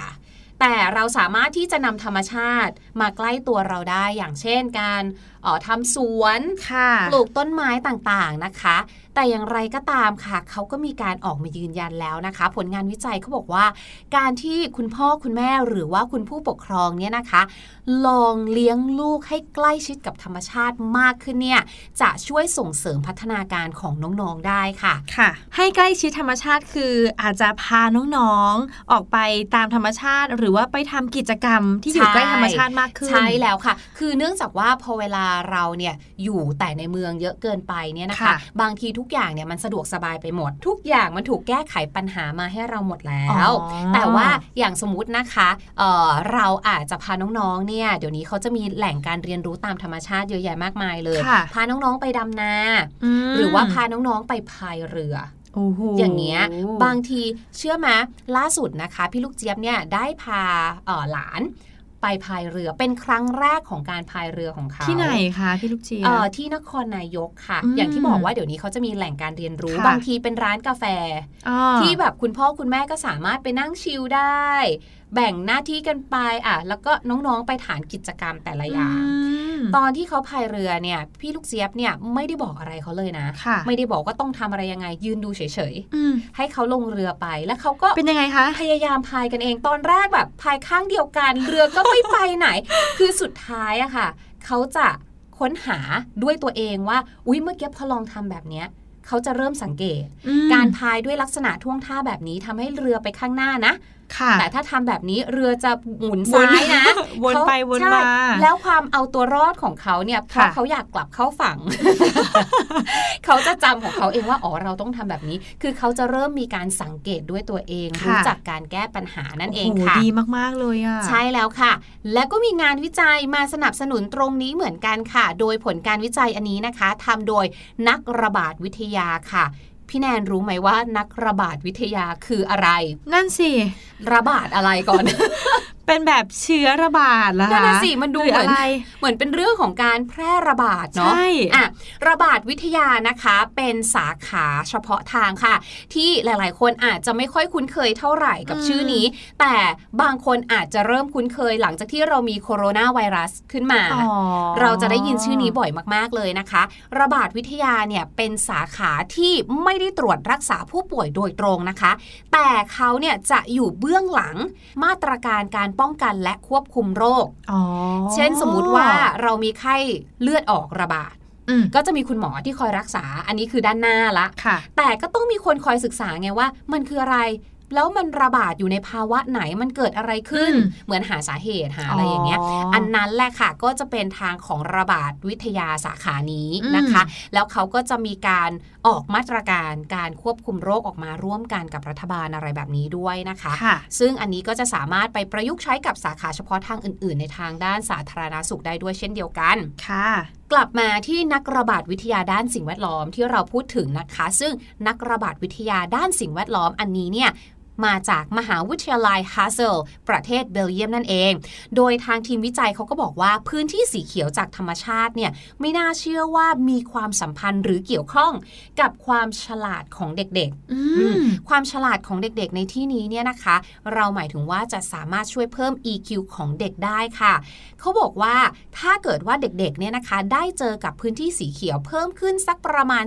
แต่เราสามารถที่จะนำธรรมชาติมาใกล้ตัวเราได้อย่างเช่นการ อ่อทำสวนค่ะปลูกต้นไม้ต่างๆนะคะ แต่อย่างไรก็ตามค่ะเขาก็มีการออกมายืนยันแล้วนะคะ ผลงานวิจัยเขาบอกว่า การที่คุณพ่อคุณแม่หรือว่าคุณผู้ปกครองเนี่ยนะคะ ลองเลี้ยงลูกให้ใกล้ชิดกับธรรมชาติมากขึ้นเนี่ยจะช่วยส่งเสริมพัฒนาการของน้องๆได้ค่ะค่ะ ให้ใกล้ชิดธรรมชาติคืออาจจะพาน้องๆออกไปตามธรรมชาติ หรือว่าไปทำกิจกรรมที่อยู่ใช่ใกล้ธรรมชาติมากขึ้นใช่แล้วค่ะ คือเนื่องจากว่าพอเวลาเราเนี่ยอยู่แต่ในเมืองเยอะเกินไปเนี่ยนะคะค่ะบางทีทุกอย่างเนี่ยมันสะดวกสบายไปหมด ทุกอย่างมันถูกแก้ไขปัญหามาให้เราหมดแล้วอ๋อแต่ว่าอย่างสมมตินะคะเอ่อเราอาจจะพาน้องๆเนี่ยเดี๋ยวนี้เขาจะมีแหล่งการเรียนรู้ตามธรรมชาติเยอะแยะมากมายเลยค่ะพาน้องๆไปดำนามหรือว่าพาน้องๆไปพายเรือโอ้โหอย่างเงี้ยบางทีเชื่อไหมล่าสุดนะคะ พี่ลูกเจี๊ยบเนี่ยได้พาเอ่อหลาน ไปพายเรือเป็นครั้งแรกของการพายเรือของเขาที่ไหนคะพี่ลูกเจี๊ยเอ่อบที่นครนายกค่ะอืมอย่างที่บอกว่าเดี๋ยวนี้เขาจะมีแหล่งการเรียนรู้ค่ะบางทีเป็นร้านกาแฟอ๋อที่แบบคุณพ่อคุณแม่ก็สามารถไปนั่งชิลได้ แบ่งหน้าที่กันไปอะแล้วก็น้องๆไปฐานกิจกรรมแต่ละอย่างมตอนที่เขาพายเรือเนี่ย พี่ลูกเจี๊ยบเนี่ยไม่ได้บอกอะไรเขาเลยนะค่ะไม่ได้บอกว่าต้องทำอะไรยังไง ยืนดูเฉยอืมๆให้เขาลงเรือไปแล้วเขาก็เป็นยังไงคะพยายามพายกันเองตอนแรกแบบพายข้างเดียวกัน เรือก็ไม่ไปไหน คือสุดท้ายอะค่ะ เขาจะค้นหาด้วยตัวเองว่า อุ้ยเมื่อกี้พอลองทำแบบเนี้ยเขาจะเริ่มสังเกตอืมการพายด้วยลักษณะท่วงท่าแบบนี้ทำให้เรือไปข้างหน้านะค่ะ แต่ถ้าทำแบบนี้เรือจะหมุนซ้ายนะวนเขาไปวนใช่มาแล้วความเอาตัวรอดของเขาเนี่ยเพราะค่ะเขาอยากกลับเข้าฝั่ง เขาจะจำของเขาเองว่าอ๋อเราต้องทำแบบนี้ คือเขาจะเริ่มมีการสังเกตด้วยตัวเองค่ะรู้จักการแก้ปัญหานั่นเองโโหค่ะดีมากๆเลยอะใช่แล้วค่ะ และก็มีงานวิจัยมาสนับสนุนตรงนี้เหมือนกันค่ะ โดยผลการวิจัยอันนี้นะคะทำโดยนักระบาดวิทยาค่ะ พี่แนนรู้ไหมว่านักระบาดวิทยาคืออะไร นั่นสิ ระบาดอะไรก่อน เป็นแบบเชื้อระบาดเหรอคะนั่นน่ะสิมันดูหรือเหมือนอะไรเหมือนเป็นเรื่องของการแพร่ระบาดเนาะใช่อะระบาดวิทยานะคะเป็นสาขาเฉพาะทางค่ะ ที่หลาย ๆ คนอาจจะไม่ค่อยคุ้นเคยเท่าไหร่กับอืมชื่อนี้ แต่บางคนอาจจะเริ่มคุ้นเคยหลังจากที่เรามีโคโรนาไวรัสขึ้นมาอ๋อเราจะได้ยินชื่อนี้บ่อยมาก ๆ เลยนะคะ ระบาดวิทยาเนี่ยเป็นสาขาที่ไม่ได้ตรวจรักษาผู้ป่วยโดยตรงนะคะ แต่เขาเนี่ยจะอยู่เบื้องหลังมาตรการการป้องกันและควบคุมโรคอ๋อเช่นสมมุติว่าเรามีไข้เลือดออกระบาดอืมก็จะมีคุณหมอที่คอยรักษา อันนี้คือด้านหน้าละค่ะแต่ก็ต้องมีคนคอยศึกษาไงว่า มันคืออะไร แล้วมันระบาดอยู่ในภาวะไหนมันเกิดอะไรขึ้นอืมเหมือนหาสาเหตุหาอะไรอย่างเงี้ย อันนั้นแหละค่ะก็จะเป็นทางของระบาดวิทยาสาขานี้นะคะ แล้วเขาก็จะมีการออกมาตรการการควบคุมโรคออกมาร่วมกันกับรัฐบาลอะไรแบบนี้ด้วยนะคะค่ะซึ่งอันนี้ก็จะสามารถไปประยุกต์ใช้กับสาขาเฉพาะทางอื่น ๆ ในทางด้านสาธารณสุขได้ด้วยเช่นเดียวกันค่ะกลับมาที่นักระบาดวิทยาด้านสิ่งแวดล้อมที่เราพูดถึงนะคะ ซึ่งนักระบาดวิทยาด้านสิ่งแวดล้อมอันนี้เนี่ย มาจากมหาวิทยาลัยฮาเซลประเทศเบลเยียมนั่นเอง โดยทางทีมวิจัยเขาก็บอกว่าพื้นที่สีเขียวจากธรรมชาติเนี่ยไม่น่าเชื่อว่ามีความสัมพันธ์หรือเกี่ยวข้องกับความฉลาดของเด็กๆอือืมมความฉลาดของเด็กๆ ในที่นี้เนี่ยนะคะ เราหมายถึงว่าจะสามารถช่วยเพิ่ม EQ ของเด็กได้ค่ะ เขาบอกว่าถ้าเกิดว่าเด็กๆเนี่ยนะคะได้เจอกับพื้นที่สีเขียวเพิ่มขึ้นสักประมาณ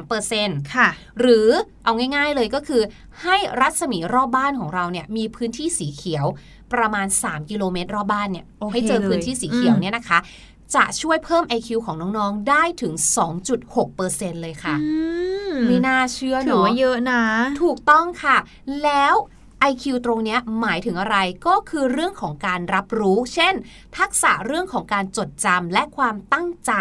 3.3%ค่ะ หรือเอาง่ายๆเลยก็คือ ให้รัศมีรอบบ้านของเราเนี่ยมีพื้นที่สีเขียวประมาณ 3 กิโลเมตรรอบบ้านเนี่ยโอเคให้เจอพื้นที่สีเขียวเลยเนี่ยนะคะ จะช่วยเพิ่ม IQ ของน้องๆ ได้ถึง 2.6%เลยค่ะอืมไม่น่าเชื่อถือเนาะว่าเยอะนะ ถูกต้องค่ะ แล้ว IQ ตรงเนี้ยหมายถึงอะไรก็คือเรื่องของการรับรู้ เช่น ทักษะเรื่องของการจดจำและความตั้งใจ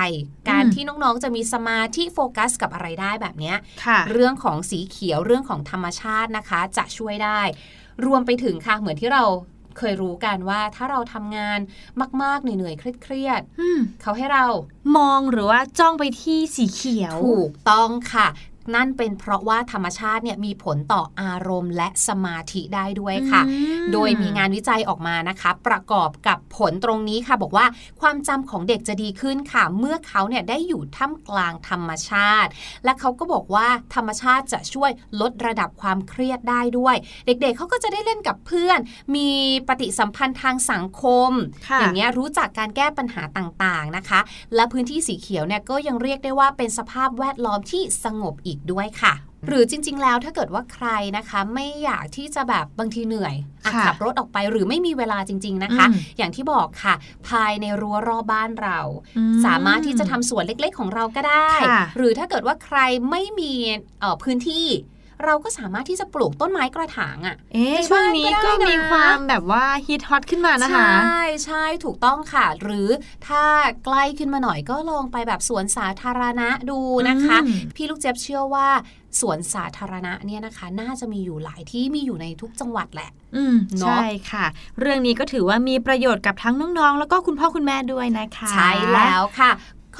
การอืมที่น้องๆจะมีสมาธิโฟกัสกับอะไรได้แบบเนี้ยค่ะเรื่องของสีเขียวเรื่องของธรรมชาตินะคะ จะช่วยได้ รวมไปถึงค่ะเหมือนที่เราเคยรู้กันว่าถ้าเราทำงานมาก ๆ เหนื่อยๆเครียดอืมๆเขาให้เรามองหรือว่าจ้องไปที่สีเขียว ถูกต้องค่ะ นั่นเป็นเพราะว่าธรรมชาติเนี่ยมีผลต่ออารมณ์และสมาธิได้ด้วยค่ะอืมโดยมีงานวิจัยออกมานะคะ ประกอบกับผลตรงนี้ค่ะ บอกว่าความจำของเด็กจะดีขึ้นค่ะ เมื่อเขาเนี่ยได้อยู่ท่ามกลางธรรมชาติ และเขาก็บอกว่าธรรมชาติจะช่วยลดระดับความเครียดได้ด้วย เด็กๆเขาก็จะได้เล่นกับเพื่อน มีปฏิสัมพันธ์ทางสังคมค่ะอย่างเงี้ยรู้จักการแก้ปัญหาต่างๆนะคะ และพื้นที่สีเขียวเนี่ยก็ยังเรียกได้ว่าเป็นสภาพแวดล้อมที่สงบอีกด้วยค่ะ หรือจริง ๆ แล้วถ้าเกิดว่าใครนะคะไม่อยากที่จะแบบบางทีเหนื่อยอะค่ะขับรถออกไปหรือไม่มีเวลาจริง ๆนะคะอืมอย่างที่บอกค่ะ ภายในรั้วรอบบ้านเราอืสามารถที่จะทำสวนเล็ก ๆ ของเราก็ได้ค่ะหรือถ้าเกิดว่าใครไม่มีเอ่อพื้นที่ เราก็สามารถที่จะปลูกต้นไม้กระถางอะเอ๊ะในช่วงบ้านนี้ก็ก็ได้นะมีความแบบว่าฮิตฮอตขึ้นมานะคะ ใช่ใช่ถูกต้องค่ะ หรือถ้าใกล้ขึ้นมาหน่อยก็ลองไปแบบสวนสาธารณะดูนะคะอืมพี่ลูกเจี๊ยบเชื่อว่าสวนสาธารณะเนี่ยนะคะ น่าจะมีอยู่หลายที่มีอยู่ในทุกจังหวัดแหละ อืมเนอะใช่ค่ะ เรื่องนี้ก็ถือว่ามีประโยชน์กับทั้งน้องๆ แล้วก็คุณพ่อคุณแม่ด้วยนะคะ ใช่แล้วค่ะ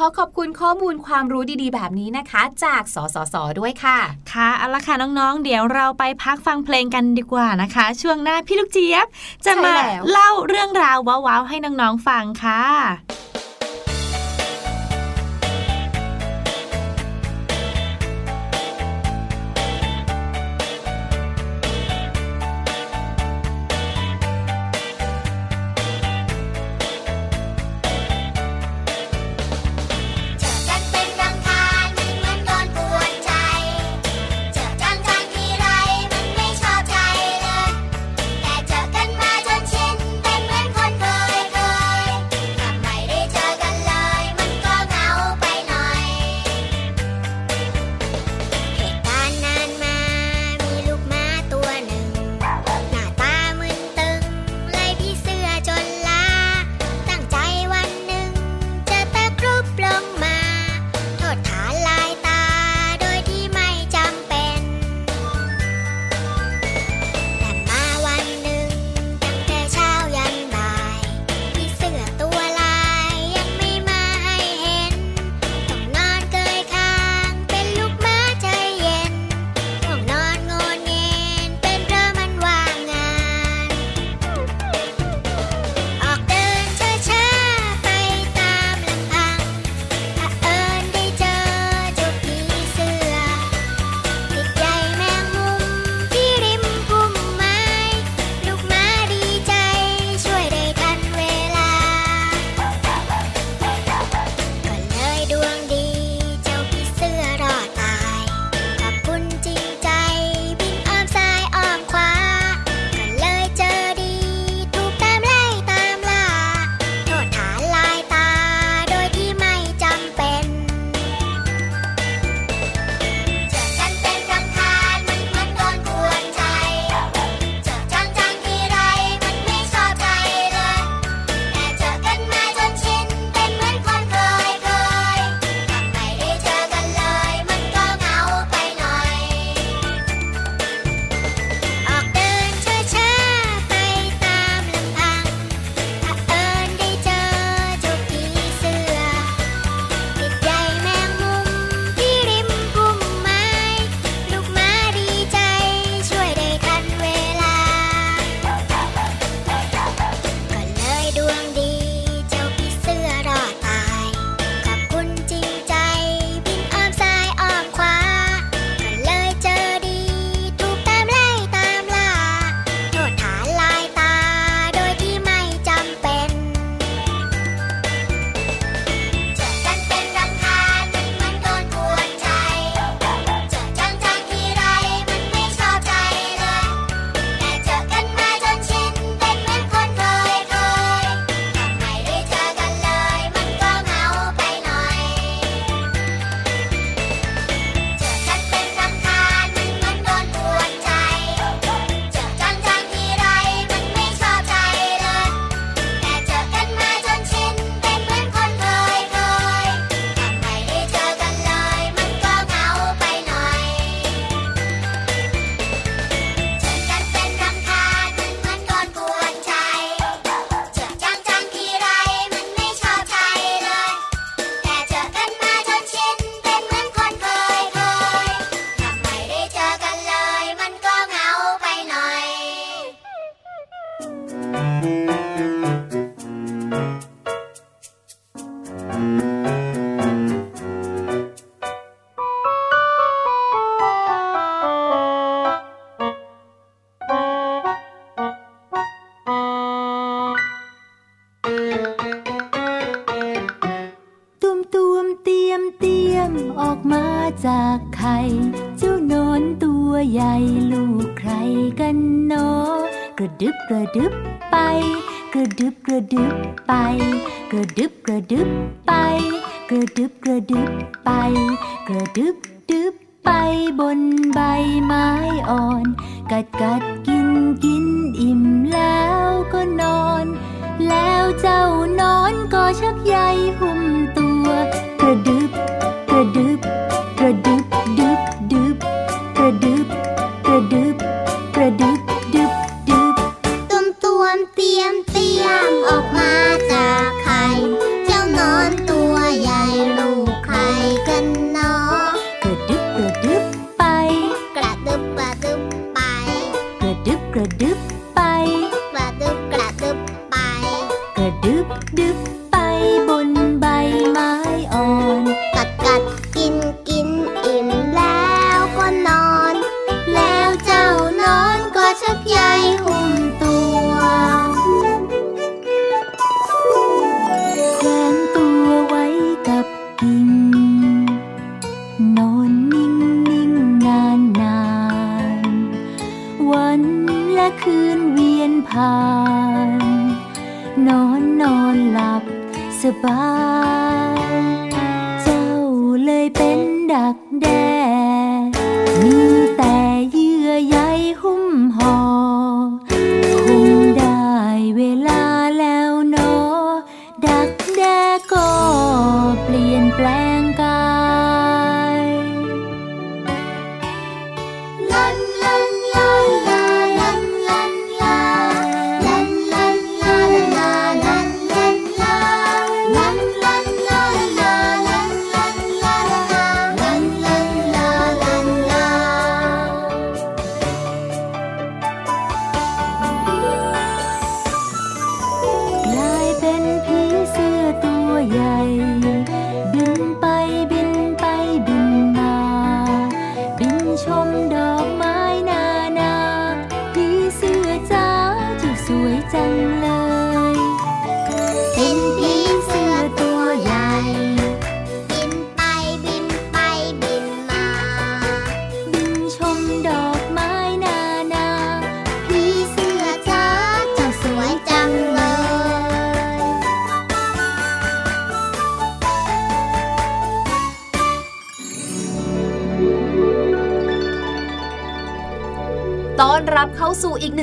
ขอขอบคุณข้อมูลความรู้ดีๆ แบบนี้นะคะ จากสสสด้วยค่ะ ค่ะเอาละค่ะน้องๆ เดี๋ยวเราไปพักฟังเพลงกันดีกว่านะคะ ช่วงหน้าพี่ลูกเจี๊ยบ จะมาเล่าเรื่องราวว้าวๆให้น้องๆฟังค่ะ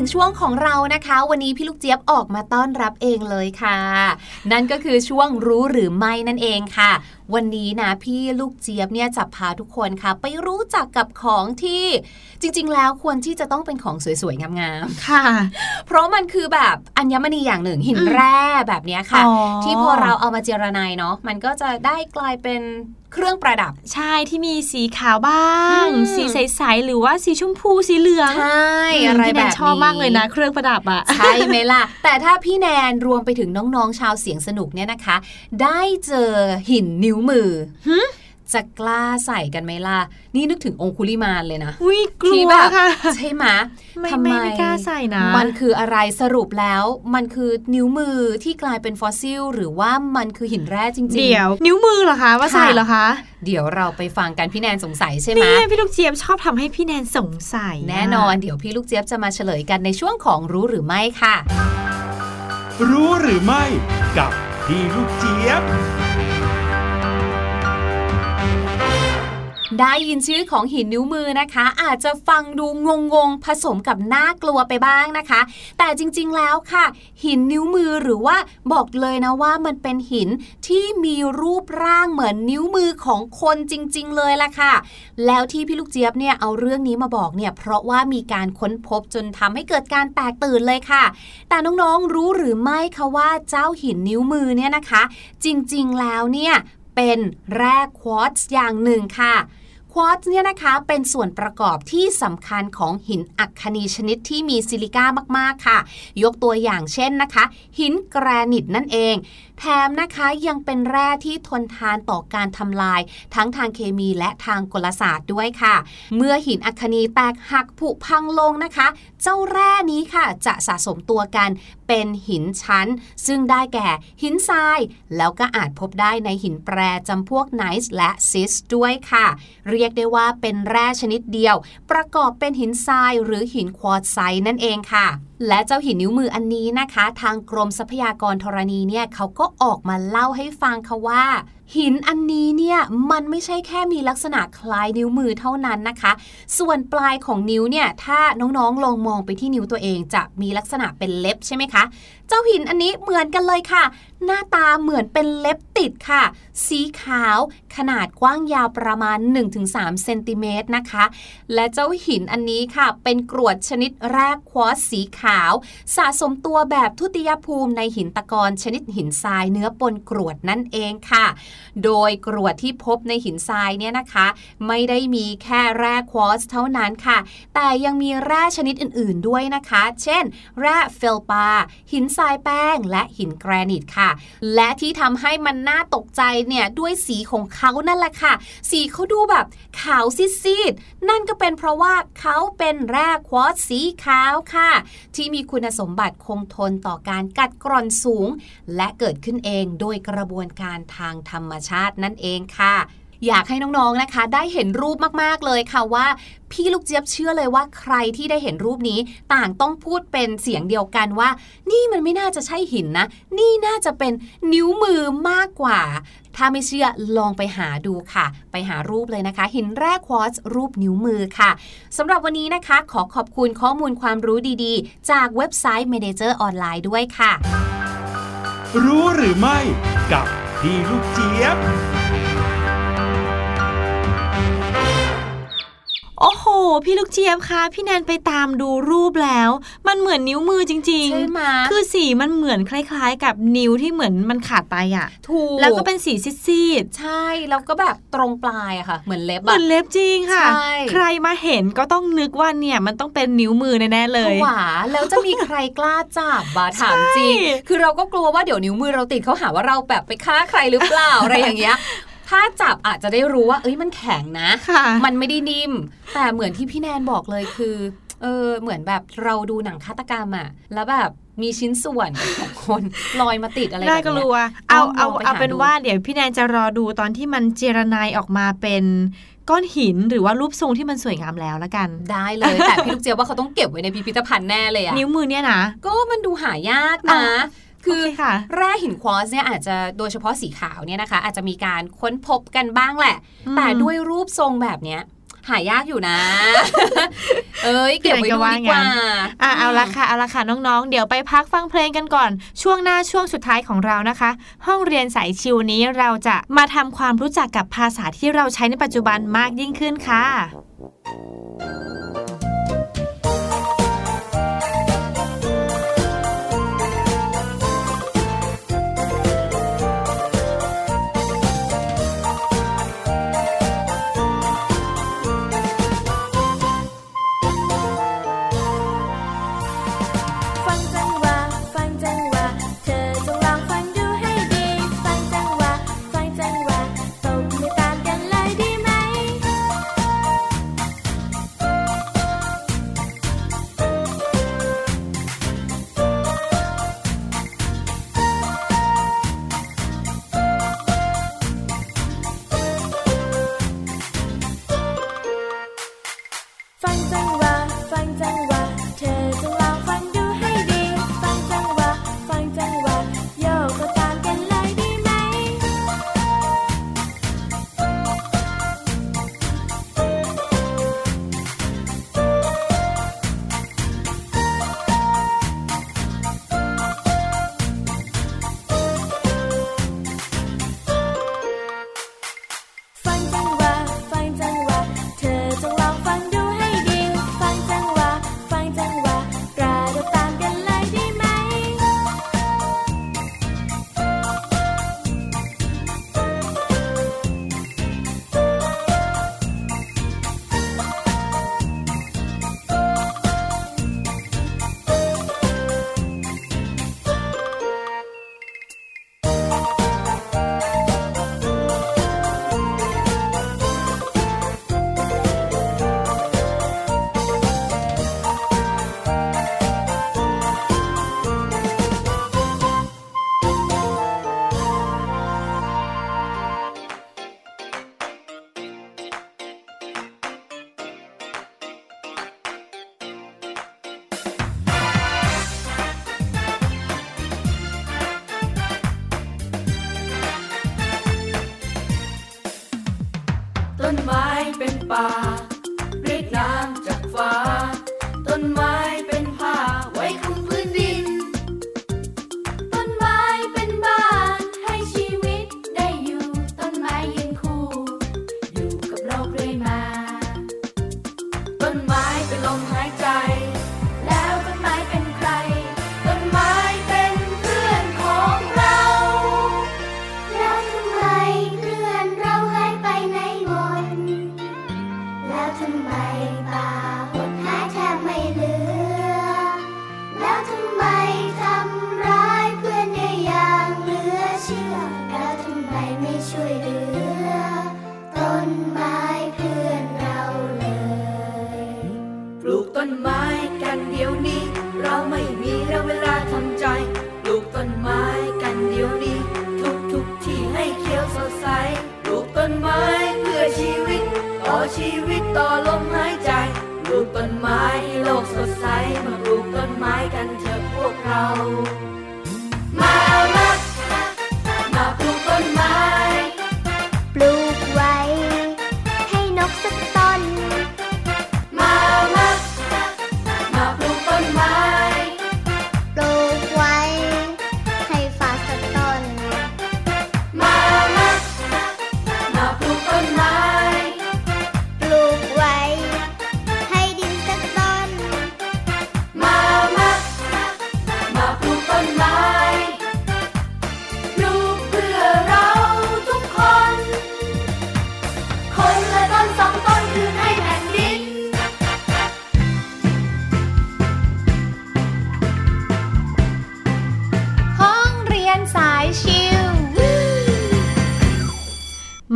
งช่วงของเรานะคะ วันนี้พี่ลูกเจี๊ยบออกมาต้อนรับเองเลยค่ะ นั่นก็คือช่วงรู้หรือไม่นั่นเองค่ะ วันนี้นะพี่ลูกเจี๊ยบเนี่ยจะพาทุกคนค่ะ ไปรู้จักกับของที่ จริง ๆ แล้วควรที่จะต้องเป็นของสวย ๆ งามๆค่ะ เพราะมันคือแบบอัญมณีอย่างหนึ่งหินแร่แบบเนี้ยค่ะอ๋อที่พอเราเอามาเจรไนเนาะมันก็จะได้กลายเป็นเครื่องประดับใช่ที่มีสีขาวบ้างอืมสีใสๆหรือว่าสีชมพูสีเหลืองใช่มอะไรพี่แบแนบนนี้ชอบมากเลยนะ เครื่องประดับอะใช่ไหมล่ะ แต่ถ้าพี่แนนรวมไปถึงน้องๆชาวเสียงสนุกเนี่ยนะคะ ได้เจอหินนิ้วมือ จะกล้าใส่กันไหมล่ะ นี่นึกถึงองคุลิมานเลยนะอุ้ยกลัที่วแบบค่ะใช่ไหมไม่ทำไม่ไม่กล้าใส่นะ มันคืออะไรสรุปแล้ว มันคือนิ้วมือที่กลายเป็นฟอสซิล หรือว่ามันคือหินแร่จริงๆ เดี๋ยว นิ้วมือเหรอคะว่าค่ะใส่เหรอคะ เดี๋ยวเราไปฟังกันพี่แนนสงสัยใช่ไหมนี่พี่ลูกเจี๊ยบชอบทำให้พี่แนนสงสัยะแน่นอน เดี๋ยวพี่ลูกเจี๊ยบจะมาเฉลยกันในช่วงของรู้หรือไม่ค่ะ รู้หรือไม่กับพี่ลูกเจี๊ยบ ได้ยินชื่อของหินนิ้วมือนะคะ อาจจะฟังดูงงๆผสมกับน่ากลัวไปบ้างนะคะ แต่จริงๆแล้วค่ะ หินนิ้วมือหรือว่าบอกเลยนะว่ามันเป็นหินที่มีรูปร่างเหมือนนิ้วมือของคนจริง ๆ เลยล่ะค่ะ แล้วที่พี่ลูกเจี๊ยบเนี่ยเอาเรื่องนี้มาบอกเนี่ยเพราะว่ามีการค้นพบจนทำให้เกิดการแตกตื่นเลยค่ะ แต่น้องๆรู้หรือไม่คะว่าเจ้าหินนิ้วมือเนี่ยนะคะ จริงๆแล้วเนี่ยเป็นแร่ควอตซ์อย่างหนึ่งค่ะ ควอตซ์เนี่ยนะคะเป็นส่วนประกอบที่สำคัญของหินอัคคนีชนิดที่มีซิลิก้ามากๆค่ะ ยกตัวอย่างเช่นนะคะ หินแกรนิตนั่นเอง แถมนะคะยังเป็นแร่ที่ทนทานต่อการทำลาย ทั้งทางเคมีและทางกลศาสตร์ด้วยค่ะ เมื่อหินอัคนีแตกหักผุพังลงนะคะ เจ้าแร่นี้ค่ะจะสะสมตัวกันเป็นหินชั้น ซึ่งได้แก่หินทราย แล้วก็อาจพบได้ในหินแปรจำพวกไนส์และชีสต์ด้วยค่ะ เรียกได้ว่าเป็นแร่ชนิดเดียว ประกอบเป็นหินทรายหรือหินควอตไซต์นั่นเองค่ะและเจ้าหินนิ้วมืออันนี้นะคะ ทางกรมทรัพยากรธรณีเนี่ยเขาก็ออกมาเล่าให้ฟังค่ะว่า หินอันนี้เนี่ยมันไม่ใช่แค่มีลักษณะคล้ายนิ้วมือเท่านั้นนะคะ ส่วนปลายของนิ้วเนี่ยถ้าน้องๆลองมองไปที่นิ้วตัวเองจะมีลักษณะเป็นเล็บใช่ไหมคะ เจ้าหินอันนี้เหมือนกันเลยค่ะ หน้าตาเหมือนเป็นเล็บติดค่ะ สีขาวขนาดกว้างยาวประมาณ 1-3 เซนติเมตรนะคะ และเจ้าหินอันนี้ค่ะ เป็นกรวดชนิดแรกควอตซ์สีขาว สะสมตัวแบบทุติยภูมิในหินตะกอนชนิดหินทรายเนื้อปนกรวดนั่นเองค่ะ โดยกรวดที่พบในหินทรายเนี่ยนะคะ ไม่ได้มีแค่แร่ควอตซ์เท่านั้นค่ะ แต่ยังมีแร่ชนิดอื่น ๆด้วยนะคะ เช่น แร่เฟลปาหินทรายแป้ง และหินแกรนิตค่ะและที่ทำให้มันน่าตกใจเนี่ยด้วยสีของเขานั่นแหละค่ะ สีเขาดูแบบขาวซีดๆนั่นก็เป็นเพราะว่าเขาเป็นแร่ควอตซ์สีขาวค่ะ ที่มีคุณสมบัติคงทนต่อการกัดกร่อนสูง และเกิดขึ้นเองโดยกระบวนการทางธรรมชาตินั่นเองค่ะ อยากให้น้องๆนะคะ ได้เห็นรูปมากๆเลยค่ะว่า พี่ลูกเจี๊ยบเชื่อเลยว่าใครที่ได้เห็นรูปนี้ ต่างต้องพูดเป็นเสียงเดียวกันว่า นี่มันไม่น่าจะใช่หินนะ นี่น่าจะเป็นนิ้วมือมากกว่า ถ้าไม่เชื่อลองไปหาดูค่ะ ไปหารูปเลยนะคะ หินแร่ควอตซ์รูปนิ้วมือค่ะสำหรับวันนี้นะคะ ขอขอบคุณข้อมูลความรู้ดีๆ จากเว็บไซต์ Manager ออนไลน์ด้วยค่ะ รู้หรือไม่กับพี่ลูกเจี๊ยบ พี่ลูกเจี๊ยบคะพี่แนนไปตามดูรูปแล้ว มันเหมือนนิ้วมือจริงใช่ไหมคือสีมันเหมือนคล้าย ๆ กับนิ้วที่เหมือนมันขาดไปอะถูกแล้วก็เป็นสีซีดใช่แล้วก็แบบตรงปลายอะค่ะ เหมือนเล็บๆเหมือะอนเล็บจริงค่ะใช่ใครมาเห็นก็ต้องนึกว่าเนี่ยมันต้องเป็นนิ้วมือแน่ๆเลยผวาแล้วจะมีใครกล้าจับบาถามจริงใช่คือเราก็กลัวว่าเดี๋ยวนิ้วมือเราติดเขาหาว่าเราแบบไปฆ่าใครหรือเปล่าอะไรอย่างเงี้ย ถ้าจับอาจจะได้รู้ว่า เอ้ยมันแข็งนะค่ะมันไม่ได้นิ่ม แต่เหมือนที่พี่แนนบอกเลยคือ เออเหมือนแบบเราดูหนังฆาตกรรมอะแล้วแบบมีชิ้นส่วนของคนลอยมาติดอะไรแบบน่าเนี้ยกลัวเอาเอาลองไปเอาหาเป็นดูว่าเดี๋ยวพี่แนนจะรอดูตอนที่มันเจรนายออกมาเป็นก้อนหินหรือว่ารูปทรงที่มันสวยงามแล้วละกัน ได้เลย แต่พี่ลูกเจี๊ยบว่าเขาต้องเก็บไว้ในพิพิธภัณฑ์แน่เลยอะนิ้วมือเนี่ยนะ ก็มันดูหายากนะอะ คือโอเคค่ะแร่หินควอตซ์เนี่ยอาจจะโดยเฉพาะสีขาวเนี่ยนะคะ อาจจะมีการค้นพบกันบ้างแหละอืมแต่ด้วยรูปทรงแบบเนี้ยหายากอยู่นะ เอ้ยเก็บไว้ดูดีกว่าอะเอาละค่ะเอาละค่ะน้องๆ เดี๋ยวไปพักฟังเพลงกันก่อน ช่วงหน้าช่วงสุดท้ายของเรานะคะ ห้องเรียนสายชิวนี้เราจะมาทำความรู้จักกับภาษาที่เราใช้ในปัจจุบันมากยิ่งขึ้นค่ะ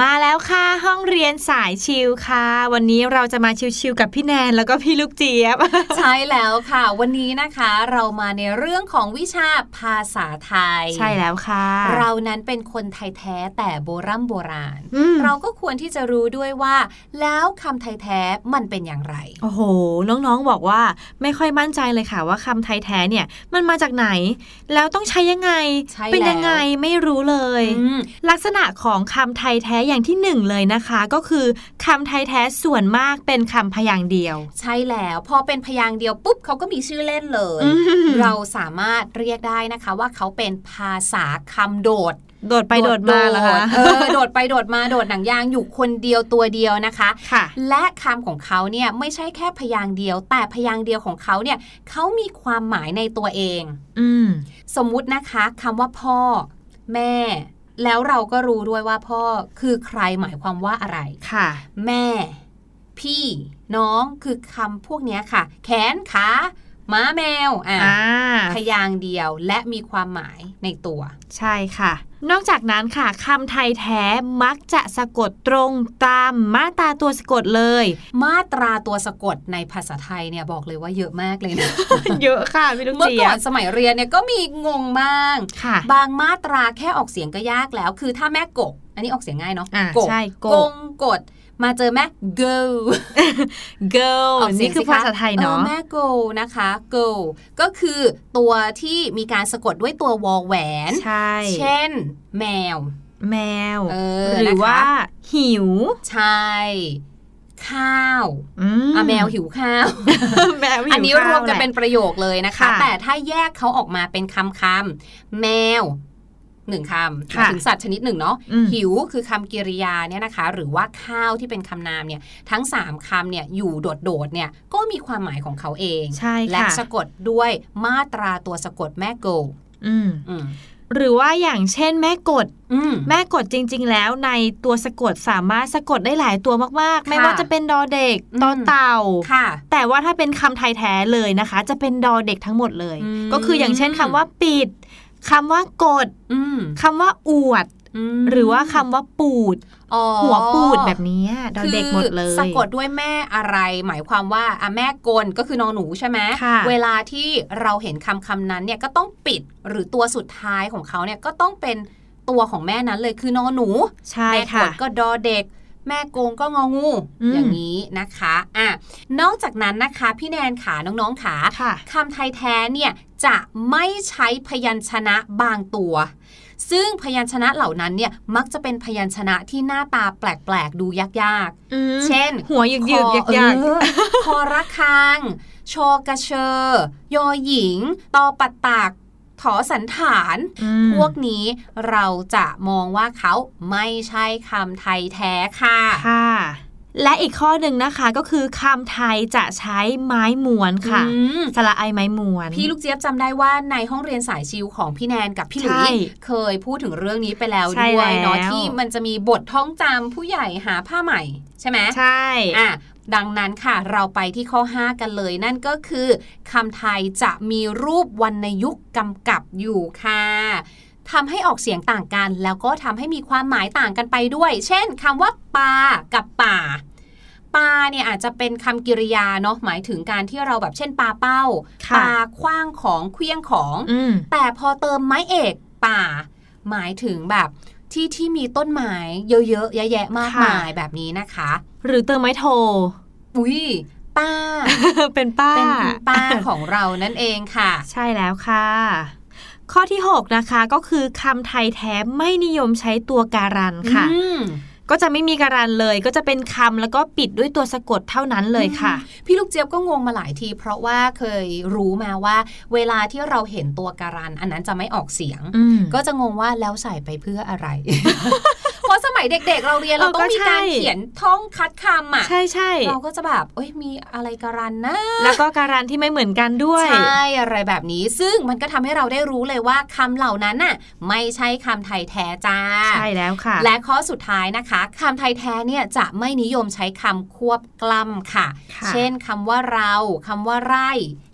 มาแล้วค่ะห้องเรียนสายชิลค่ะ วันนี้เราจะมาชิลๆกับพี่แนนแล้วก็พี่ลูกเจี๊ยบ ใช่แล้วค่ะ วันนี้นะคะเรามาในเรื่องของวิชาภาษาไทย ใช่แล้วค่ะ เรานั้นเป็นคนไทยแท้แต่โบรำโบราณอืมเราก็ควรที่จะรู้ด้วยว่า แล้วคำไทยแท้มันเป็นอย่างไร โอ้โห น้องๆบอกว่าไม่ค่อยมั่นใจเลยค่ะว่าคำไทยแท้เนี่ยมันมาจากไหน แล้วต้องใช้ยังไงใช่เป็นยังไงแล้วไม่รู้เลยอืมลักษณะของคำไทยแท้อย่างที่หนึ่งเลยนะคะ ก็คือคำไทยแท้ส่วนมากเป็นคำพยางค์เดียว ใช่แล้วพอเป็นพยางค์เดียวปุ๊บเขาก็มีชื่อเล่นเลยอืมเราสามารถเรียกได้นะคะว่าเขาเป็นภาษาคำโดดโดดไปโดดมาเหรอคะเออโดดไปโดดมาโดดหนังยางอยู่คนเดียวตัวเดียวนะคะค่ะ และคำของเขาเนี่ยไม่ใช่แค่พยางค์เดียว แต่พยางค์เดียวของเขาเนี่ยเขามีความหมายในตัวเอง อืมสมมุตินะคะคำว่าพ่อ แม่ แล้วเราก็รู้ด้วยว่าพ่อคือใครหมายความว่าอะไรค่ะ แม่ พี่น้องคือคำพวกเนี้ยค่ะ แขนขาม้าแมวอะอ่าพยางค์เดียวและมีความหมายในตัว ใช่ค่ะ นอกจากนั้นค่ะคำไทยแท้มักจะสะกดตรงตามมาตราตัวสะกดเลย มาตราตัวสะกดในภาษาไทยเนี่ยบอกเลยว่าเยอะมากเลยนะ เยอะค่ะพี่ลูกเมื่อเจี๊ก่ยอบนสมัยเรียนเนี่ยก็มีงงบ้างค่ะบางมาตราแค่ออกเสียงก็ยากแล้ว คือถ้าแม่กก อันนี้ออกเสียงง่ายเนาะอะกกใช่กกกงกด มาเจอแม่ go girl ออกเสียนี่งคือสิะภาษาไทยเนาะออแม่ go นะคะ go ก็คือตัวที่มีการสะกดด้วยตัววอแหวน ใช่ เช่น แมว แมวเออหรือนะคะว่า หิว ใช่ ข้าวอือะแมวหิวข้าวแมวหิวอันนี้ข้ารวมกันแหละเป็นประโยคเลยนะคะค่ะแต่ถ้าแยกเขาออกมาเป็นคำคำๆแมว หนึ่งคำหมายค่ะถึงสัตว์ชนิดหนึ่งเนาะอืมหิวคือคำกริยาเนี่ยนะคะ หรือว่าข้าวที่เป็นคำนามเนี่ยทั้ง 3คำเนี่ยอยู่โดดๆเนี่ยก็มีความหมายของเขาเองใช่และค่ะสะกดด้วยมาตราตัวสะกดแม่โกอืมอืมหรือว่าอย่างเช่นแม่กดอืมแม่กดจริง ๆ แล้วในตัวสะกดสามารถสะกดได้หลายตัวมากๆ ไม่ว่าจะเป็นดอเด็กอืมตอเต่าค่ะแต่ว่าถ้าเป็นคำไทยแท้เลยนะคะ จะเป็นดอเด็กทั้งหมดเลยอืมก็คืออย่างเช่นคำว่าปิด คำว่ากดอืมคำว่าอวดมหรือว่าคำว่าปูดอ๋อหัวปูดแบบนี้ดอเด็กหมดเลยคือสะกดด้วยแม่อะไร หมายความว่าอะแม่กลก็คือนอนหนูใช่ไหมค่ะเวลาที่เราเห็นคำคำนั้นเนี่ยก็ต้องปิดหรือตัวสุดท้ายของเขาเนี่ยก็ต้องเป็นตัวของแม่นั้นเลยคือนอนหนูใช่แม่กค่ะดก็ดอเด็กแม่โกงก็งองูอืมอย่างนี้นะคะ อะ นอกจากนั้นนะคะ พี่แนนขาน้องๆขาค่ะคำไทยแท้เนี่ย จะไม่ใช้พยัญชนะบางตัว ซึ่งพยัญชนะเหล่านั้นเนี่ยมักจะเป็นพยัญชนะที่หน้าตาแปลกๆ ดูยากอืมๆเช่น หัวหยึกหยึกคอยักยักเออคอระคัง ชอกระเชอยอหญิง ตอปัดตากถอสันฐาน พวกนี้เราจะมองว่าเขาไม่ใช่คำไทยแท้ค่ะ ค่ะ และอีกข้อหนึ่งนะคะก็คือคำไทยจะใช้ไม้ม้วนค่ะอืมสระไอไม้ม้วน พี่ลูกเจี๊ยบจำได้ว่าในห้องเรียนสายชิวของพี่แนนกับพี่หลุใช่ยเคยพูดถึงเรื่องนี้ไปแล้วใช่ด้วยเนาะแล้วที่มันจะมีบทท่องจำผู้ใหญ่หาผ้าใหม่ ใช่ไหมใช่อะดังนั้นค่ะเราไปที่ข้อ 5 กันเลยนั่นก็คือคำไทยจะมีรูปวรรณยุกต์กำกับอยู่ค่ะ ทำให้ออกเสียงต่างกัน แล้วก็ทำให้มีความหมายต่างกันไปด้วย เช่นคำว่าปลากับป่าปลาเนี่ยอาจจะเป็นคำกริยาเนาะหมายถึงการที่เราแบบเช่นปลาเป้าค่ะปลาคว้างของเคลี้ยงของอืมแต่พอเติมไม้เอกป่า หมายถึงแบบที่ที่มีต้นไม้เยอะๆแยะๆมากค่ะมายแบบนี้นะคะ หรือเติมไม้โทอุ้ยป้า เป็นป้าเป็นคุณป้าของเรานั่นเองค่ะ ใช่แล้วค่ะ ข้อที่ 6 นะคะก็คือคำไทยแท้ไม่นิยมใช้ตัวการันค่ะ ก็จะไม่มีการันเลย ก็จะเป็นคำแล้วก็ปิดด้วยตัวสะกดเท่านั้นเลยค่ะ พี่ลูกเจี๊ยบก็งงมาหลายที เพราะว่าเคยรู้มาว่า เวลาที่เราเห็นตัวการัน อันนั้นจะไม่ออกเสียงอืมก็จะงงว่าแล้วใส่ไปเพื่ออะไรเพราะสมัยเด็ก ๆ เราเรียนเราต้องมีการเออก็ใช่เขียนท่องคัดคำอะใช่ใช่เราก็จะแบบเอ้ยมีอะไรการันนะแล้วก็การันที่ไม่เหมือนกันด้วยใช่อะไรแบบนี้ ซึ่งมันก็ทำให้เราได้รู้เลยว่าคำเหล่านั้นน่ะไม่ใช่คำไทยแท้จ้าใช่แล้วค่ะ และข้อสุดท้ายนะคะคำไทยแท้เนี่ยจะไม่นิยมใช้คำควบกล้ำค่ะค่ะ เช่นคำว่าเราคำว่าไร่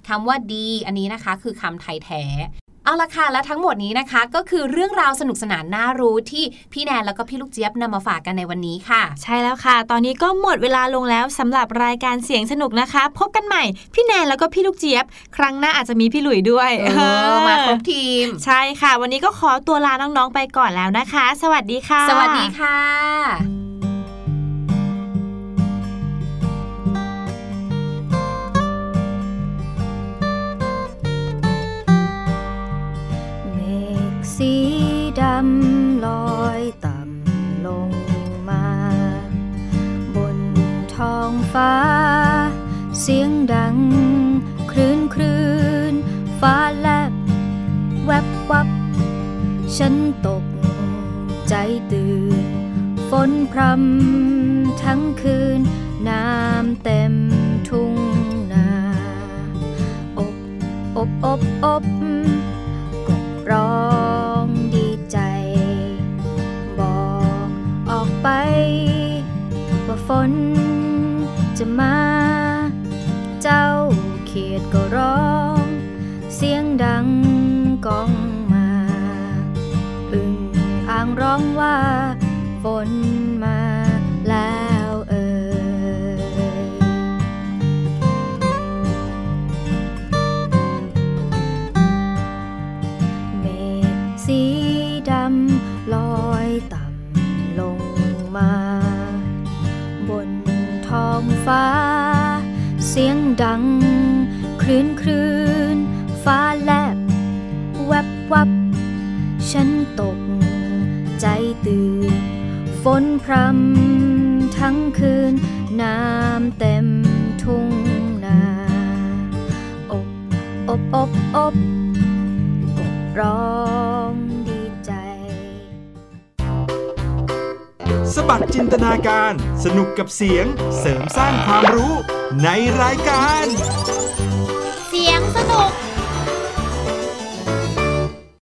คำว่าดี อันนี้นะคะคือคำไทยแท้ เอาละค่ะและทั้งหมดนี้นะคะ ก็คือเรื่องราวสนุกสนานน่ารู้ที่พี่แนนแล้วก็พี่ลูกเจี๊ยบนำมาฝากกันในวันนี้ค่ะ ใช่แล้วค่ะ ตอนนี้ก็หมดเวลาลงแล้วสำหรับรายการเสียงสนุกนะคะ พบกันใหม่ พี่แนนแล้วก็พี่ลูกเจี๊ยบ ครั้งหน้าอาจจะมีพี่หลุยด้วยเออมาครบทีม ใช่ค่ะ วันนี้ก็ขอตัวลาน้องๆไปก่อนแล้วนะคะ สวัสดีค่ะ สวัสดีค่ะ ฟ้า เสียงดัง คลื่นคลื่นฟ้าแลบ แวบวับ ฉันตก ใจตื่น ฝนพรำทั้งคืน น้ำเต็มทุ่งนา อบ อบ อบ อบ สียงดังก้องมา อึ่งอ่างร้องว่า ฝนพรำทั้งคืน น้ำเต็มทุ่งนาอบอบอบอบกบร้องดีใจ สบัดจินตนาการสนุกกับเสียงเสริมสร้างความรู้ในรายการ เสียง